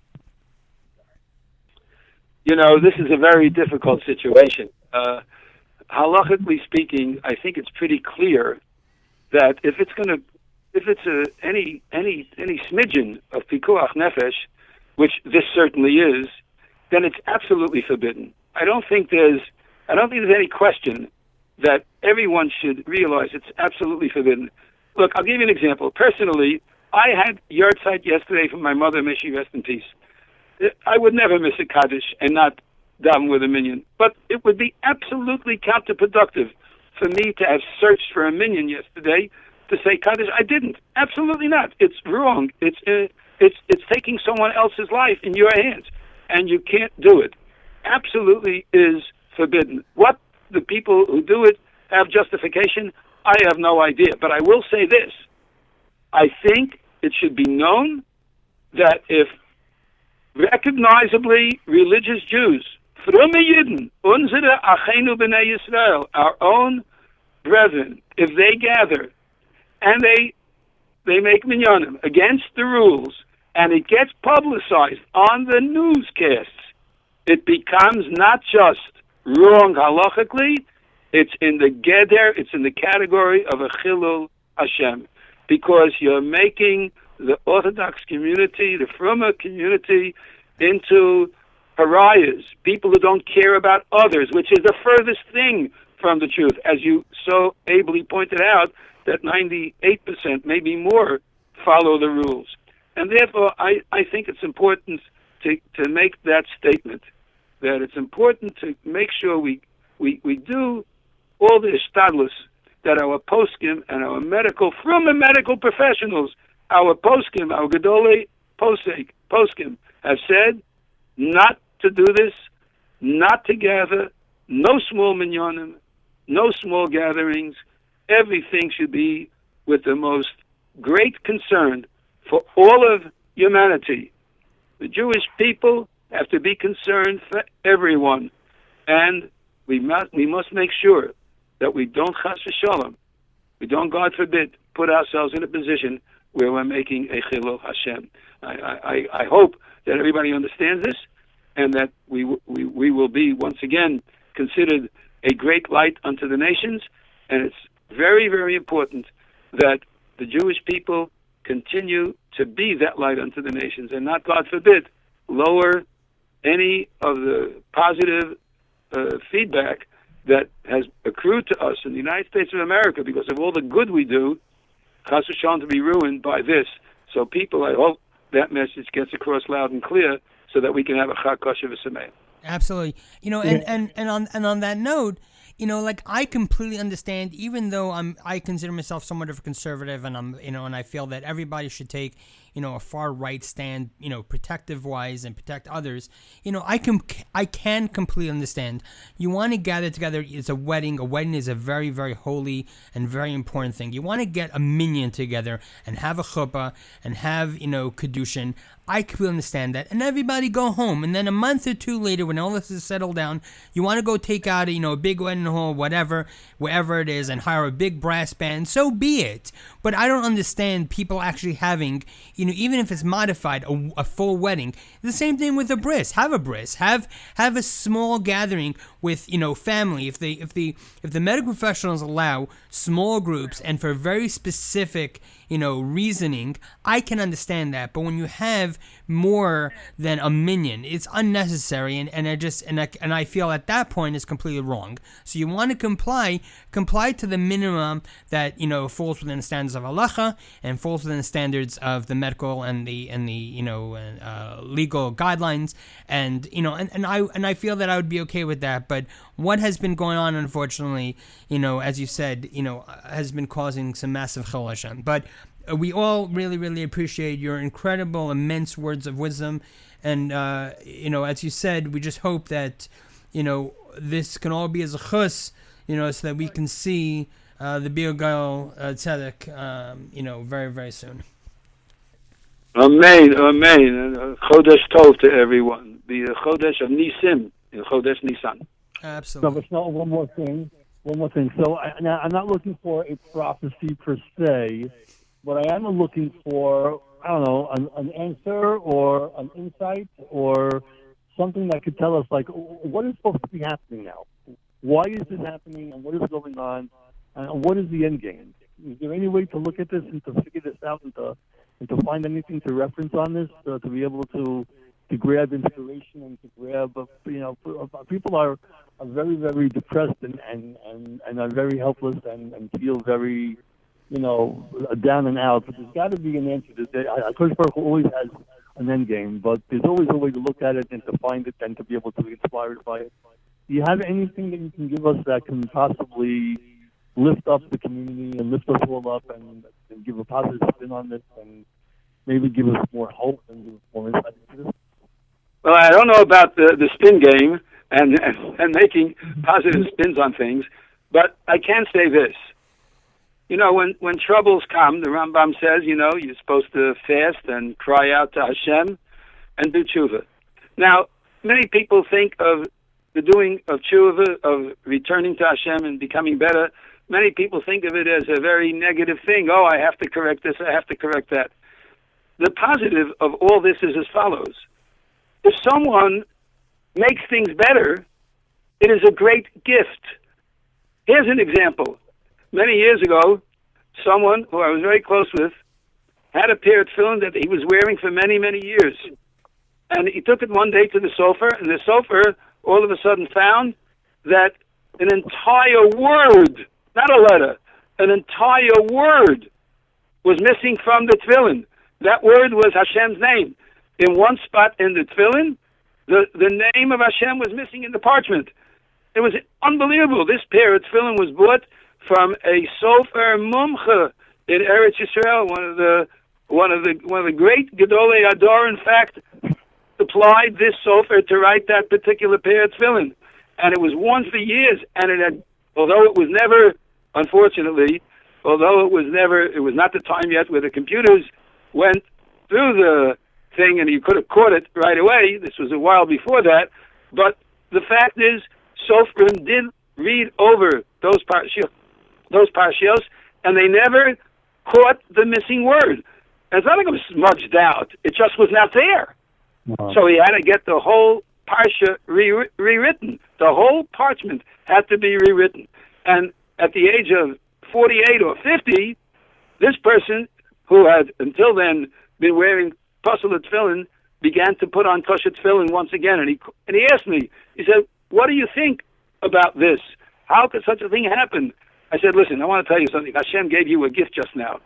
you know, this is a very difficult situation. Uh, halachically speaking, I think it's pretty clear that if it's going to, if it's a, any any any smidgen of pikuach nefesh, which this certainly is, then it's absolutely forbidden. I don't think there's I don't think there's any question that everyone should realize it's absolutely forbidden. Look, I'll give you an example. Personally, I had yahrzeit yesterday from my mother, may she rest in peace. I would never miss a Kaddish and not daven with a minyan. But it would be absolutely counterproductive for me to have searched for a minyan yesterday to say Kaddish. I didn't. Absolutely not. It's wrong. It's uh, it's it's taking someone else's life in your hands, and you can't do it. Absolutely is forbidden. What the people who do it have justification, I have no idea. But I will say this: I think it should be known that if recognizably religious Jews, from Yidden, Achenu Yisrael, our own brethren, if they gather and they they make minyanim against the rules, and it gets publicized on the newscasts, it becomes not just wrong halachically, it's in the geder, it's in the category of a chilul Hashem, because you're making the Orthodox community, the Fruma community, into pariahs, people who don't care about others, which is the furthest thing from the truth, as you so ably pointed out, that 98%, maybe more, follow the rules. And therefore, I, I think it's important to, to make that statement, that it's important to make sure we, we, we do all the stadlus that our poskim and our medical, from the medical professionals, our poskim, our gedolei posek, poskim, have said not to do this, not to gather, no small minyanim, no small gatherings. Everything should be with the most great concern for all of humanity. The Jewish people have to be concerned for everyone, and we must we must make sure that we don't chas shalom, we don't, God forbid, put ourselves in a position where we're making a chilul Hashem. I, I, I hope that everybody understands this, and that we, we we will be once again considered a great light unto the nations. And it's very very important that the Jewish people continue to be that light unto the nations, and not God forbid lower any of the positive uh, feedback that has accrued to us in the United States of America because of all the good we do, Chas to be ruined by this. So people, I hope that message gets across loud and clear so that we can have a Chag Kosher V'Sameach. Absolutely. You know, and, and, and on and on that note, you know, like I completely understand. Even though I'm, I consider myself somewhat of a conservative, and I'm, you know, and I feel that everybody should take, you know, a far right stand, you know, protective wise and protect others. You know, I can, I can completely understand. You want to gather together. It's a wedding. A wedding is a very, very holy and very important thing. You want to get a minyan together and have a chuppah and have, you know, kedushin. I completely understand that. And everybody go home. And then a month or two later, when all this is settled down, you want to go take out, you know, a big wedding hall, whatever, wherever it is, and hire a big brass band. So be it. But I don't understand people actually having, you know, even if it's modified, a, a full wedding. The same thing with a bris. Have a bris. Have have a small gathering with, you know, family. If they if the if the medical professionals allow small groups and for very specific you know, reasoning, I can understand that. But when you have more than a minyan, it's unnecessary, and, and I just and I, and I feel at that point is completely wrong. So you want to comply, comply to the minimum that you know falls within the standards of halacha and falls within the standards of the medical and the and the you know uh, legal guidelines, and you know, and, and I and I feel that I would be okay with that. But what has been going on, unfortunately, you know, as you said, you know, has been causing some massive chilashim. But uh, we all really, really appreciate your incredible, immense words of wisdom. And, uh, you know, as you said, we just hope that, you know, this can all be as a chus, you know, so that we can see uh, the Biogal uh, Tzedek, um, you know, very, very soon. Amen, amen. Uh, Chodesh Tov to everyone. The Chodesh of Nisim, Chodesh Nisan. Absolutely. So, but one more thing. One more thing. So, I, now, I'm not looking for a prophecy per se, but I am looking for, I don't know, an, an answer or an insight or something that could tell us, like, what is supposed to be happening now? Why is this happening and what is going on? And what is the end game? Is there any way to look at this and to figure this out and to, and to find anything to reference on this uh, to be able to to grab inspiration and to grab, uh, you know, uh, people are, are very, very depressed and, and, and, and are very helpless and, and feel very, you know, down and out. But there's got to be an answer. To I, Coach Baruch always has an end game, but there's always a way to look at it and to find it and to be able to be inspired by it. Do you have anything that you can give us that can possibly lift up the community and lift us all up and, and give a positive spin on this and maybe give us more hope and more insight into this? Well, I don't know about the the spin game and and, and making positive spins on things, but I can say this. You know, when when troubles come, the Rambam says, you know, you're supposed to fast and cry out to Hashem and do tshuva. Now, many people think of the doing of tshuva, of returning to Hashem and becoming better. Many people think of it as a very negative thing. Oh, I have to correct this, I have to correct that. The positive of all this is as follows if someone makes things better, it is a great gift. Here's an example. Many years ago, someone who I was very close with had a pair of tefillin that he was wearing for many, many years. And he took it one day to the sofer, and the sofer all of a sudden found that an entire word, not a letter, an entire word was missing from the tefillin. That word was Hashem's name in one spot in the tefillin, the, the name of Hashem was missing in the parchment. It was unbelievable. This pair of tefillin was bought from a sofer mumcha in Eretz Yisrael, one of the one of the one of the great Gedolei HaDor. In fact, supplied this sofer to write that particular pair of tefillin, and it was worn for years. And it had, although it was never, unfortunately, although it was never, it was not the time yet where the computers went through the thing, and you could have caught it right away. This was a while before that, but the fact is, Sofrim did read over those parshios, those parshios, and they never caught the missing word. And it's not like it was smudged out; it just was not there. Wow. So he had to get the whole parsha re- rewritten. The whole parchment had to be rewritten. And at the age of 48 or 50, this person who had until then been wearing Pasul Tefillin began to put on kosher tefillin once again, and he and he asked me. He said, "What do you think about this? How could such a thing happen?" I said, "Listen, I want to tell you something. Hashem gave you a gift just now.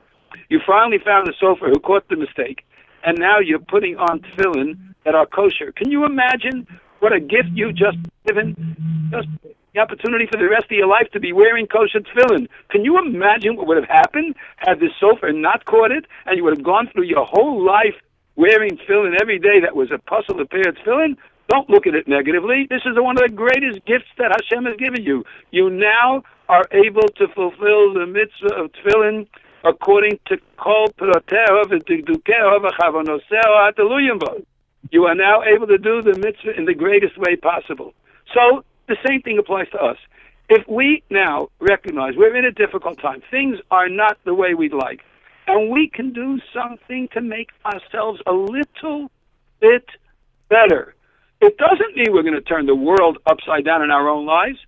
You finally found a sofer who caught the mistake, and now you're putting on tefillin that are kosher. Can you imagine what a gift you just given? Just the opportunity for the rest of your life to be wearing kosher tefillin. Can you imagine what would have happened had this sofer not caught it, and you would have gone through your whole life wearing tefillin every day that was a puzzle of pair of tefillin, don't look at it negatively. This is one of the greatest gifts that Hashem has given you. You now are able to fulfill the mitzvah of tefillin according to kol prateho v'tigdukeho v'chavonoseo ataluyim You are now able to do the mitzvah in the greatest way possible. So the same thing applies to us. If we now recognize we're in a difficult time, things are not the way we'd like, and we can do something to make ourselves a little bit better. It doesn't mean we're going to turn the world upside down in our own lives.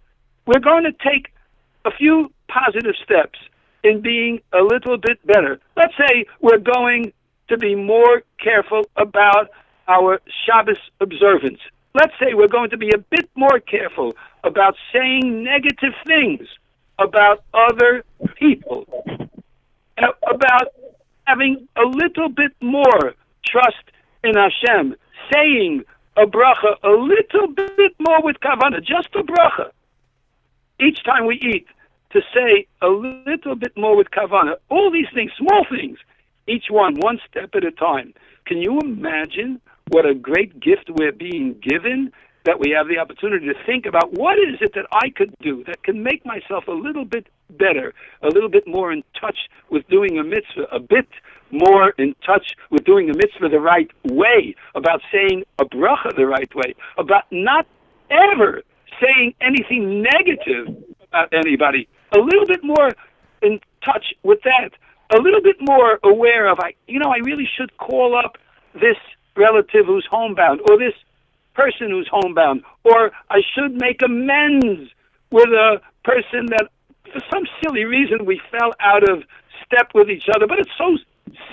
We're going to take a few positive steps in being a little bit better. Let's say we're going to be more careful about our Shabbos observance. Let's say we're going to be a bit more careful about saying negative things about other people uh, about having a little bit more trust in Hashem, saying a bracha a little bit more with kavana, just a bracha. Each time we eat, to say a little bit more with kavana. All these things, small things, each one, one step at a time. Can you imagine what a great gift we're being given that we have the opportunity to think about what is it that I could do that can make myself a little bit better, a little bit more in touch with doing a mitzvah, a bit more in touch with doing a mitzvah the right way, about saying a bracha the right way, about not ever saying anything negative about anybody, a little bit more in touch with that, a little bit more aware of, I, you know, I really should call up this relative who's homebound or this person who's homebound, or I should make amends with a person that, for some silly reason, we fell out of step with each other. But it's so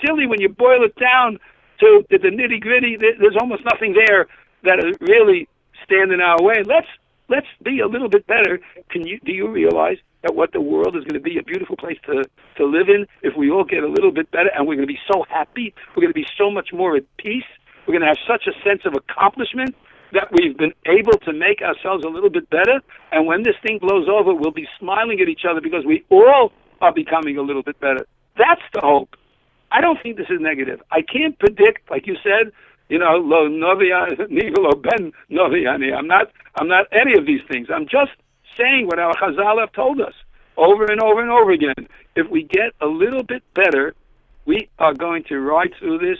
silly when you boil it down to the nitty gritty. There's almost nothing there that is really stand in our way. Let's let's be a little bit better. Can you do you realize that what the world is going to be a beautiful place to to live in if we all get a little bit better and we're going to be so happy. We're going to be so much more at peace. We're going to have such a sense of accomplishment that we've been able to make ourselves a little bit better. And when this thing blows over, we'll be smiling at each other because we all are becoming a little bit better. That's the hope. I don't think this is negative. I can't predict, like you said, you know, lo nigel ben noviani. I'm not. I'm not any of these things. I'm just saying what our Chazal have told us over and over and over again. If we get a little bit better, we are going to ride through this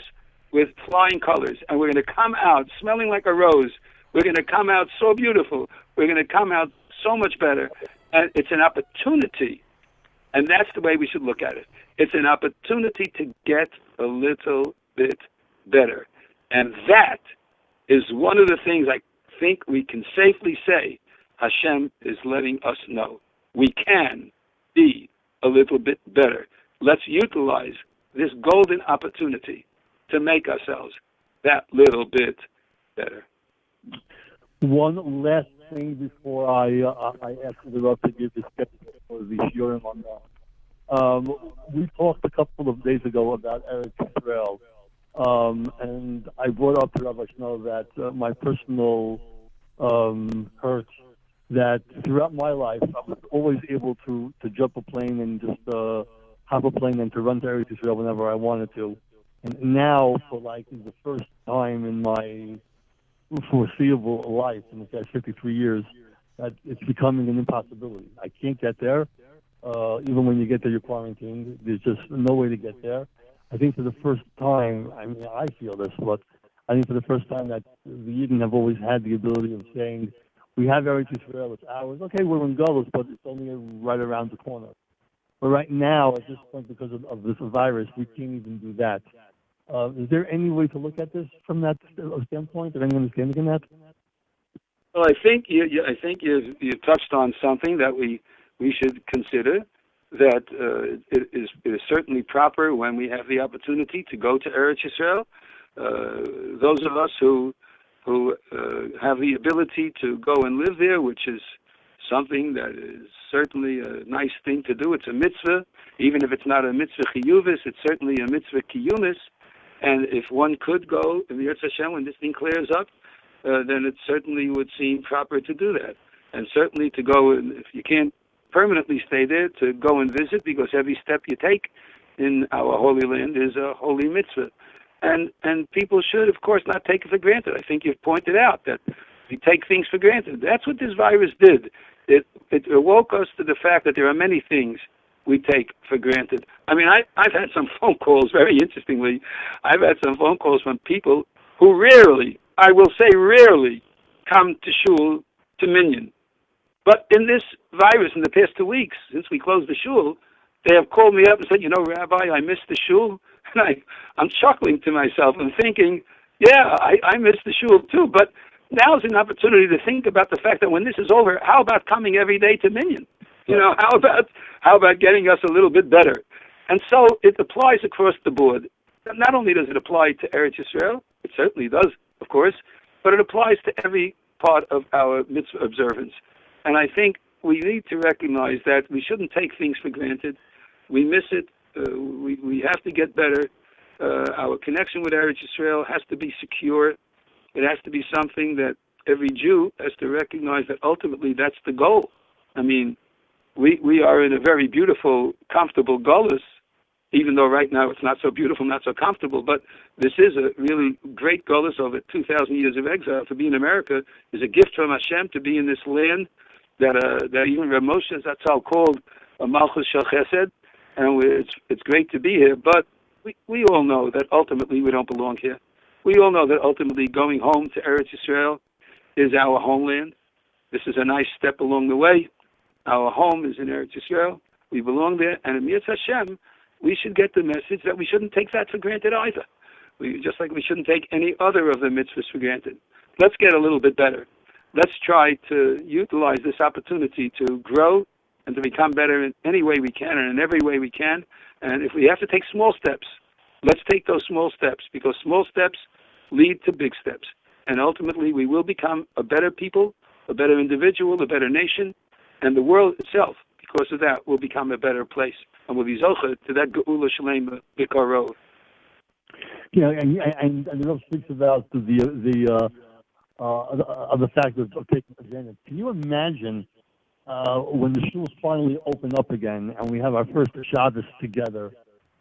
with flying colors, and we're going to come out smelling like a rose. We're going to come out so beautiful. We're going to come out so much better, and it's an opportunity, and that's the way we should look at it. It's an opportunity to get a little bit better. And that is one of the things I think we can safely say Hashem is letting us know. We can be a little bit better. Let's utilize this golden opportunity to make ourselves that little bit better. One last thing before I uh, I ask the to give skeptical for the shiurim on that. Um, we talked a couple of days ago about Eretz Israel um, and I brought up to Rabbi Schnell that uh, my personal um, hurt that throughout my life I was always able to, to jump a plane and just uh, hop a plane and to run to Eretz Israel whenever I wanted to. And now, for like the first time in my foreseeable life, in the past 53 years, that it's becoming an impossibility. I can't get there. Uh, even when you get there, you're quarantined. There's just no way to get there. I think for the first time, I mean, I feel this, but I think for the first time that the Eden have always had the ability of saying, we have Eretz Israel, it's ours. Okay, we're in Gullus, but it's only right around the corner. But right now, at this point, because of, of this virus, we can't even do that. Uh, is there any way to look at this from that standpoint? Is any understanding in that? Well, I think you, you I think you you touched on something that we we should consider that uh, it, is, it is certainly proper when we have the opportunity to go to Eretz Yisrael. Uh, those of us who who uh, have the ability to go and live there, which is something that is certainly a nice thing to do. It's a mitzvah, even if it's not a mitzvah chiyuvis, it's certainly a mitzvah kiyumis. And if one could go in the Eretz Hashem when this thing clears up, uh, then it certainly would seem proper to do that. And certainly to go, if you can't permanently stay there, to go and visit, because every step you take in our holy land is a holy mitzvah. And and people should, of course, not take it for granted. I think you've pointed out that we take things for granted. That's what this virus did. It it awoke us to the fact that there are many things we take for granted. I mean, I I've had some phone calls. Very interestingly, I've had some phone calls from people who rarely, I will say rarely, come to shul to minyan. But in this virus, in the past two weeks, since we closed the shul, they have called me up and said, you know, Rabbi, I missed the shul. And I, I'm chuckling to myself and thinking, yeah, I, I missed the shul too. But now's an opportunity to think about the fact that when this is over, how about coming every day to Minyan? You know, how about how about getting us a little bit better? And so it applies across the board. Not only does it apply to Eretz Israel, it certainly does, of course, but it applies to every part of our mitzvah observance. And I think we need to recognize that we shouldn't take things for granted. We miss it. Uh, we, we have to get better. Uh, our connection with Eretz Israel has to be secure. It has to be something that every Jew has to recognize that ultimately that's the goal. I mean, we, we are in a very beautiful, comfortable gullus, even though right now it's not so beautiful, not so comfortable. But this is a really great gullus over 2,000 years of exile. To be in America is a gift from Hashem to be in this land that uh, that even Rav Moshe Zatzal called a Malchus Shel Chesed, and we, it's it's great to be here. But we we all know that ultimately we don't belong here. We all know that ultimately going home to Eretz Yisrael is our homeland. This is a nice step along the way. Our home is in Eretz Yisrael. We belong there, and in Mirz Hashem, we should get the message that we shouldn't take that for granted either. We, just like we shouldn't take any other of the mitzvahs for granted. Let's get a little bit better let's try to utilize this opportunity to grow and to become better in any way we can and in every way we can. And if we have to take small steps, let's take those small steps because small steps lead to big steps. And ultimately, we will become a better people, a better individual, a better nation, and the world itself, because of that, will become a better place. And we'll be zocha to that geula shalema bikarov. Yeah, and and and the Rav speaks about the the uh, of the fact of, taking advantage. Can you imagine uh, when the schools finally open up again and we have our first Shabbos together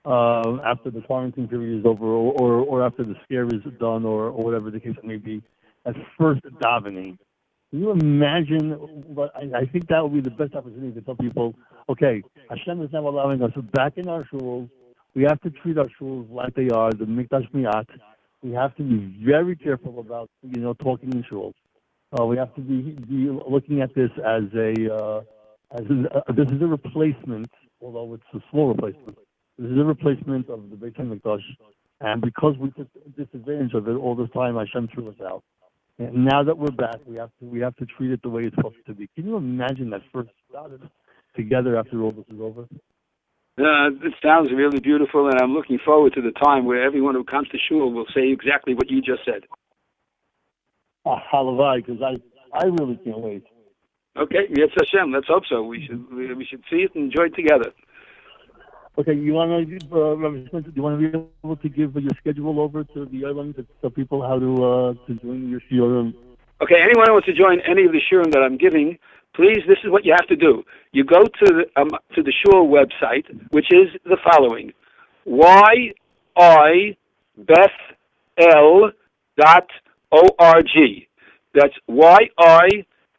uh, after the quarantine period is over, or, or, after the scare is done, or, or whatever the case may be, at first davening. Can you imagine? What, I, I think that would be the best opportunity to tell people, okay, Hashem is now allowing us back in our shuls. We have to treat our shuls like they are, the mikdash me'at. We have to be very careful about, you know, talking in shuls. Uh, we have to be, be looking at this as a, uh, as a, uh, this is a replacement, although it's a small replacement. This is a replacement of the Beit HaMikdash. And because we took disadvantage of it all this time, Hashem threw us out. And now that we're back, we have to we have to treat it the way it's supposed to be. Can you imagine that first started together after all this is over? Uh, it sounds really beautiful, and I'm looking forward to the time where everyone who comes to shul will say exactly what you just said. Ah, halavai, because I I really can't wait. Okay, yes, Hashem. Let's hope so. We should we, we should see it and enjoy it together. Okay, you want to uh, do you want to be able to give your schedule over to the island to tell people how to uh, to join your shiurim? Okay, anyone who wants to join any of the shiurim that I'm giving, please. This is what you have to do. You go to the um, to the shul website, which is the following: y i beth l dot o r g. That's y i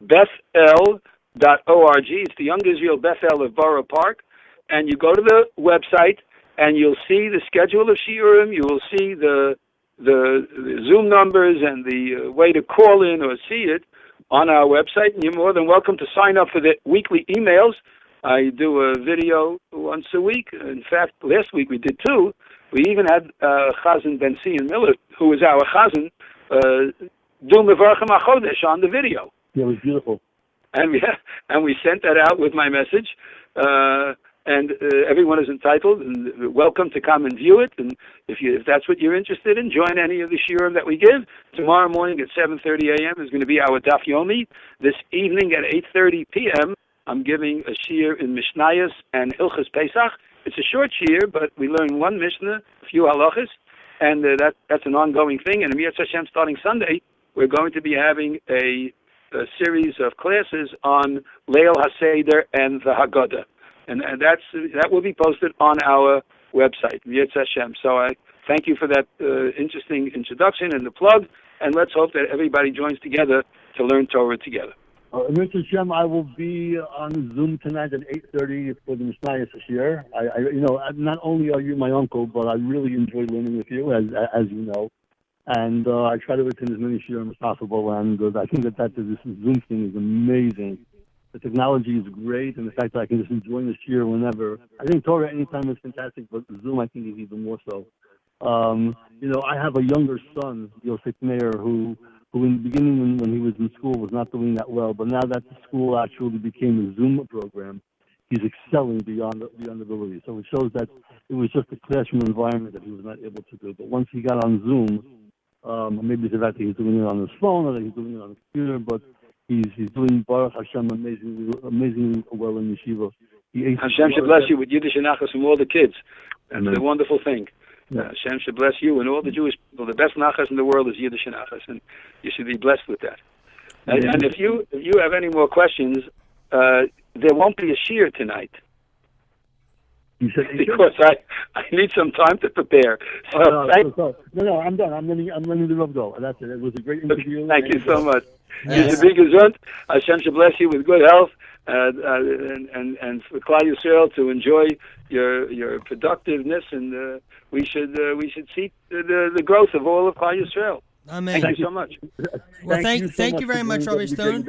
beth l dot o r g. It's the Young Israel Bethel of Borough Park and you go to the website and you'll see the schedule of shiurim. You will see the the, the Zoom numbers and the uh, way to call in or see it on our website. And you're more than welcome to sign up for the weekly emails. I do a video once a week. In fact, last week we did two. We even had uh, Chazan Benzion Miller, who is our Chazan, uh, do Mevarchim HaChodesh on the video. Yeah, it was beautiful. And we, and we sent that out with my message. Uh, and uh, everyone is entitled and welcome to come and view it. And if you if that's what you're interested in, join any of the shiurim that we give. Tomorrow morning at 7:30 a.m. is going to be our daf yomi. This evening at 8:30 p.m. I'm giving a shiur in Mishnayos and Hilchas Pesach. It's a short shiur, but we learn one Mishnah, a few halachas, and uh, that that's an ongoing thing. And Yirtzeh Hashem, starting Sunday, we're going to be having a, a series of classes on Leil HaSeder and the Haggadah and, that's that will be posted on our website, Yirtzeh Hashem. So I thank you for that uh, interesting introduction and the plug, and let's hope that everybody joins together to learn Torah together. Uh, Mr. Shem, I will be on Zoom tonight at 8.30 for the Mishnayos this year. I, I, you know, not only are you my uncle, but I really enjoy learning with you, as as you know. And uh, I try to attend as many shiurim as possible, and uh, I think that, that this Zoom thing is amazing the technology is great, and the fact that I can just enjoy this year whenever. I think Torah anytime is fantastic, but Zoom I think is even more so. Um, you know, I have a younger son, Yosef Meir, who who in the beginning when, when he was in school was not doing that well, but now that the school actually became a Zoom program, he's excelling beyond beyond ability. So it shows that it was just a classroom environment that he was not able to do. But once he got on Zoom, um, maybe it's the fact that he's doing it on his phone or that he's doing it on the computer, but He's he's doing Baruch Hashem amazingly amazingly well in yeshiva. He Hashem should bless you with Yiddish and Nachas from all the kids. That's Amen. a wonderful thing. Yeah. Hashem should bless you and all the Jewish people. The best Nachas in the world is Yiddish and Nachas, and you should be blessed with that. And, yeah. and if you if you have any more questions, uh, there won't be a shiur tonight. You said because I I need some time to prepare. So, oh, no, so, no, no, I'm done. I'm letting I'm letting the Rav go. That's it. It was a great interview. thank you so much. Yes. You should be gesund. Hashem should bless you with good health uh, uh, and, and, and for Klal Yisrael to enjoy your your productiveness, and uh, we should uh, we should see the, the growth of all of Klal Yisrael. Amen. Thank, you so much. Well, thank you, so thank you very much, Robbie Stone.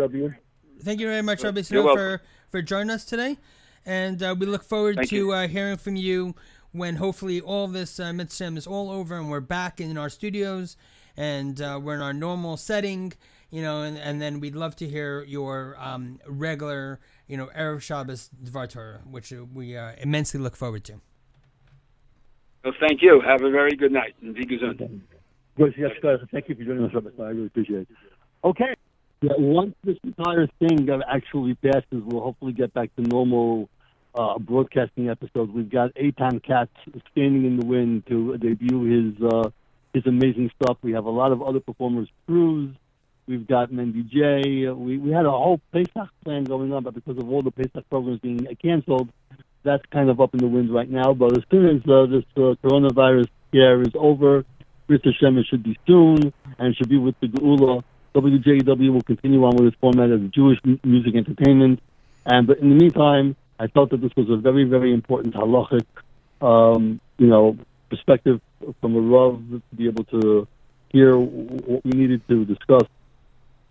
Thank you very much, Robbie Stone, for, for joining us today. And uh, we look forward thank to uh, hearing from you when hopefully all this uh, mitzvah is all over and we're back in our studios and uh, we're in our normal setting you know, and, and then we'd love to hear your um, regular, you know, Erev Shabbos Dvar Torah, which we uh, immensely look forward to. Well, thank you. Have a very good night and be gesund. Yes, guys. Thank you for joining us, Rabbi. I really appreciate it. Okay. Yeah, once this entire thing actually passes, we'll hopefully get back to normal uh, broadcasting episodes. We've got Eitan Katz standing in the wind to debut his uh, his amazing stuff. We have a lot of other performers, Cruz. We've got Mendy J. We we had a whole Pesach plan going on, but because of all the Pesach programs being canceled, that's kind of up in the wind right now. But as soon as uh, this uh, coronavirus scare is over, Brit Hashem, should be soon, and should be with the Geula. WJW will continue on with its format as Jewish music entertainment. And but in the meantime, I felt that this was a very, very important halachic, um, you know, perspective from a Rav to be able to hear what we needed to discuss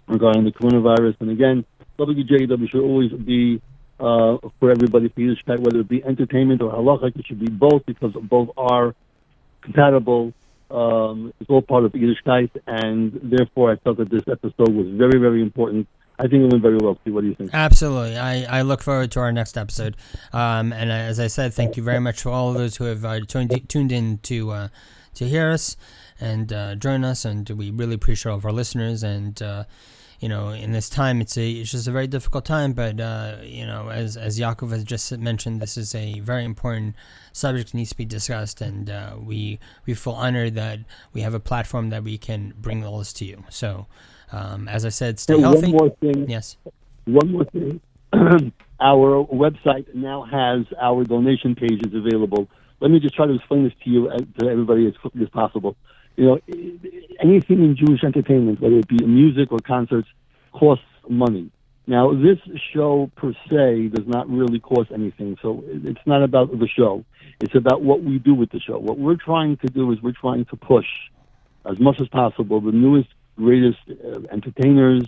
regarding the coronavirus. And again, WJW should always be uh, for everybody for Yiddishkeit, whether it be entertainment or halachic. It should be both because both are compatible. Um, it's all part of Yiddishkeit, and therefore I felt that this episode was very, very important. I think it went very well. See, what do you think? Absolutely. I, I look forward to our next episode. Um, and as I said, thank you very much for all of those who have uh, tuned, tuned in to uh, to hear us and uh, join us. And we really appreciate all of our listeners. And uh, you know, in this time, it's a it's just a very difficult time. But uh, you know, as as Yaakov has just mentioned, this is a very important subject that needs to be discussed, and uh, we we feel honored that we have a platform that we can bring all this to you. So, um, as I said, stay Hey, healthy. One more thing. Yes. One more thing. our website now has our donation pages available. Let me just try to explain this to you, uh, to everybody as quickly as possible. You know, anything in Jewish entertainment, whether it be music or concerts, costs money. Now, this show per se does not really cost anything, so it's not about the show. It's about what we do with the show. What we're trying to do is we're trying to push as much as possible the newest, greatest uh, entertainers,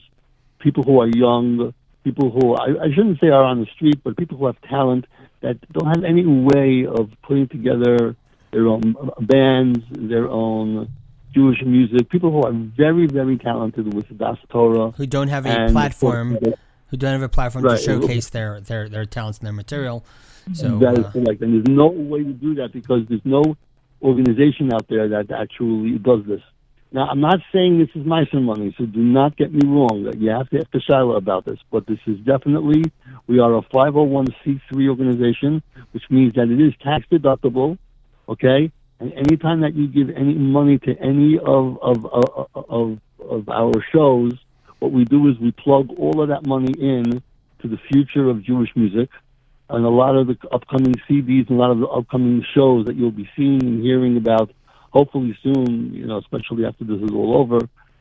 people who are young, people who I, I shouldn't say are on the street, but people who have talent that don't have any way of putting together their own bands, their own Jewish music. People who are very, very talented with Das Torah. Who don't have a platform, who don't have a platform Right. to showcase their, their, their talents and their material. So, that is uh, correct. And there's no way to do that because there's no organization out there that actually does this. Now, I'm not saying this is my money, so do not get me wrong. You have to ask Shiloh about this, but this is definitely, we are a 501c3 organization, which means that it is tax deductible, okay? And anytime that you give any money to any of, of, of, of, of our shows, what we do is we plug all of that money in to the future of Jewish music and a lot of the upcoming CDs and a lot of the upcoming shows that you'll be seeing and hearing about. Hopefully soon, you know, especially after this is all over,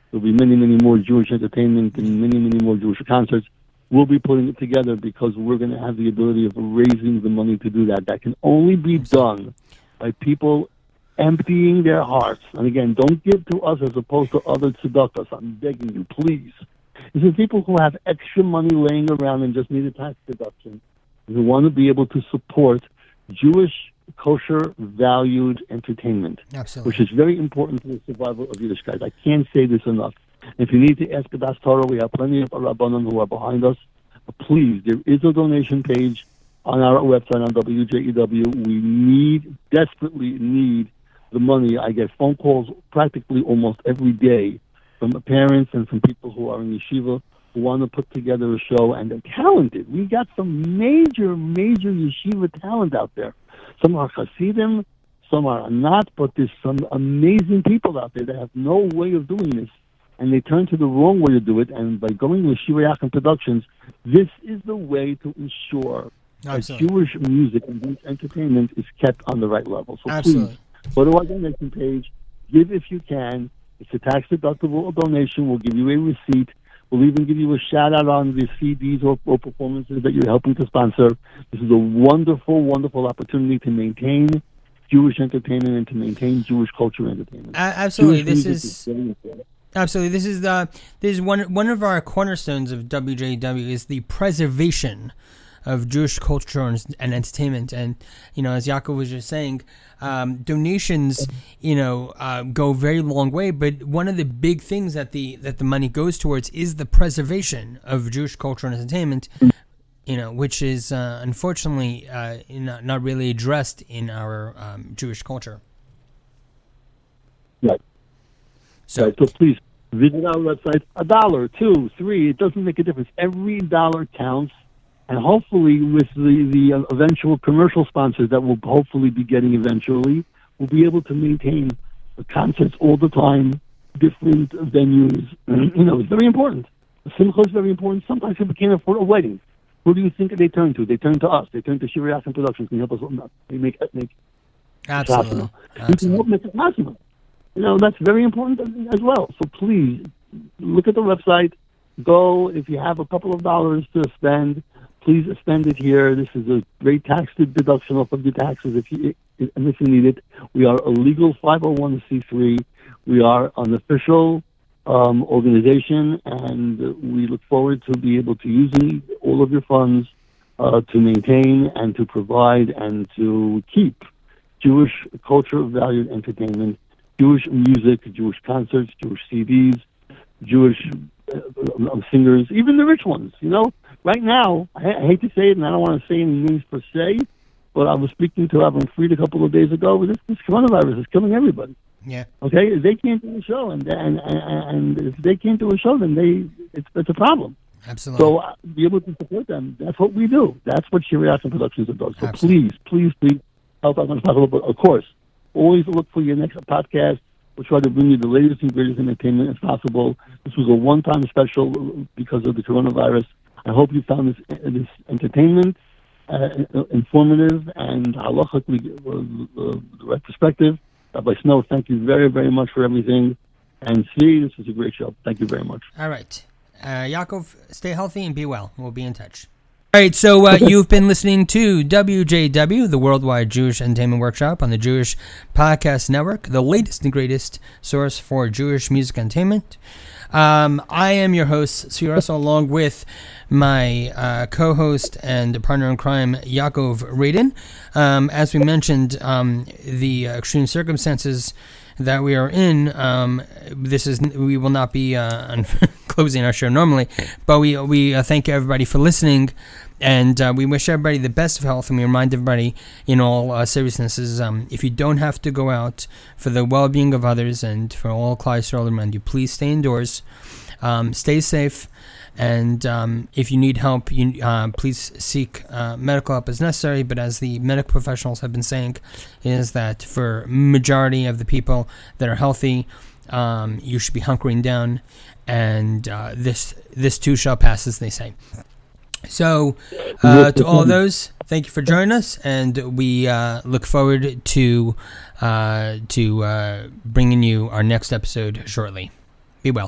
there'll be many, many more Jewish entertainment and many, many more Jewish concerts. We'll be putting it together because we're going to have the ability of raising the money to do that. That can only be done by people emptying their hearts. And again, don't give to us as opposed to other tzedakahs. I'm begging you, please. This is people who have extra money laying around and just need a tax deduction who want to be able to support Jewish kosher valued entertainment, absolutely. which is very important to the survival of Yiddishkeit. I can't say this enough. If you need to ask Das Torah, we have plenty of Rabbanim who are behind us. Please, there is a donation page on our website on WJEW. We need, desperately need the money. I get phone calls practically almost every day from parents and from people who are in yeshiva want to put together a show, and they're talented. We got some major, major yeshiva talent out there. Some are Hasidim, some are not, but there's some amazing people out there that have no way of doing this, and they turn to the wrong way to do it. And by going with Shiva Yaakov Productions, this is the way to ensure that Jewish music and Jewish entertainment is kept on the right level. So Absolutely. please, go to our donation page, give if you can. It's a tax deductible donation. We'll give you a receipt. We'll even give you a shout out on the CDs or, or performances that you're helping to sponsor. This is a wonderful, wonderful opportunity to maintain Jewish entertainment and to maintain Jewish culture entertainment. A- absolutely. Jewish This music is. Absolutely. This is the this is one one of our cornerstones of WJW is the preservation of Jewish culture and, and entertainment. And you know, as Yaakov was just saying, um, donations you know uh, go very long way. But one of the big things that the that the money goes towards is the preservation of Jewish culture and entertainment. You know, which is uh, unfortunately uh, not, not really addressed in our um, Jewish culture. Right. So, right, so please visit our website. A dollar, two, three, it doesn't make a difference. Every dollar counts and hopefully, with the, the uh, eventual commercial sponsors that we'll hopefully be getting eventually, we'll be able to maintain the concerts all the time, different venues. you know, it's very important. Simcha is very important. Sometimes people can't afford a wedding. Who do you think they turn to? They turn to us. They turn to Shiriasan Productions. Can you help us? with that? They make, make absolutely. possible. You can help make it possible. You know, that's very important as well. So please look at the website. Go if you have a couple of dollars to spend. Please spend it here. This is a great tax deduction off of your taxes if you and if you need it. We are a legal 501c3. We are an official um, organization, and we look forward to be able to using all of your funds uh, to maintain and to provide and to keep Jewish culture, valued entertainment, Jewish music, Jewish concerts, Jewish CDs, Jewish uh, uh, singers, even the rich ones. You know, right now, I, I hate to say it, and I don't want to say any names per se, but I was speaking to Avram Fried a couple of days ago. This, this coronavirus is killing everybody. Yeah. Okay, if they can't do a show, and and and, if they can't do a show, then they it's, it's a problem. Absolutely. So uh, be able to support them. That's what we do. That's what Shiriasan Productions does. So Absolutely. please, please, please help out on possible. But of course, always look for your next podcast. We'll try to bring you the latest and greatest entertainment as possible. This was a one-time special because of the coronavirus. I hope you found this this entertainment uh, informative and halachically uh, uh, the right perspective. Rabbi Snow, thank you very, very much for everything. And see, this was a great show. Thank you very much. All right. Uh, Yaakov, stay healthy and be well. We'll be in touch. All right, so uh, you've been listening to WJW, the Worldwide Jewish Entertainment Workshop on the Jewish Podcast Network, the latest and greatest source for Jewish music entertainment. Um, I am your host, Russell, along with my uh, co host and partner in crime, Yaakov Radin. Um, as we mentioned, um, the extreme circumstances that we are in, um, this is we will not be uh, closing our show normally, but we we uh, thank everybody for listening, and uh, we wish everybody the best of health, and we remind everybody, in all uh, seriousness, um, if you don't have to go out for the well-being of others and for all Yisrael around you, please stay indoors, um, stay safe. And um, if you need help, you uh, please seek uh, medical help as necessary. But as the medical professionals have been saying, is that for majority of the people that are healthy, um, you should be hunkering down, and uh, this this too shall pass, as they say. So, uh, to all those, thank you for joining us, and we uh, look forward to uh, to uh, bringing you our next episode shortly. Be well.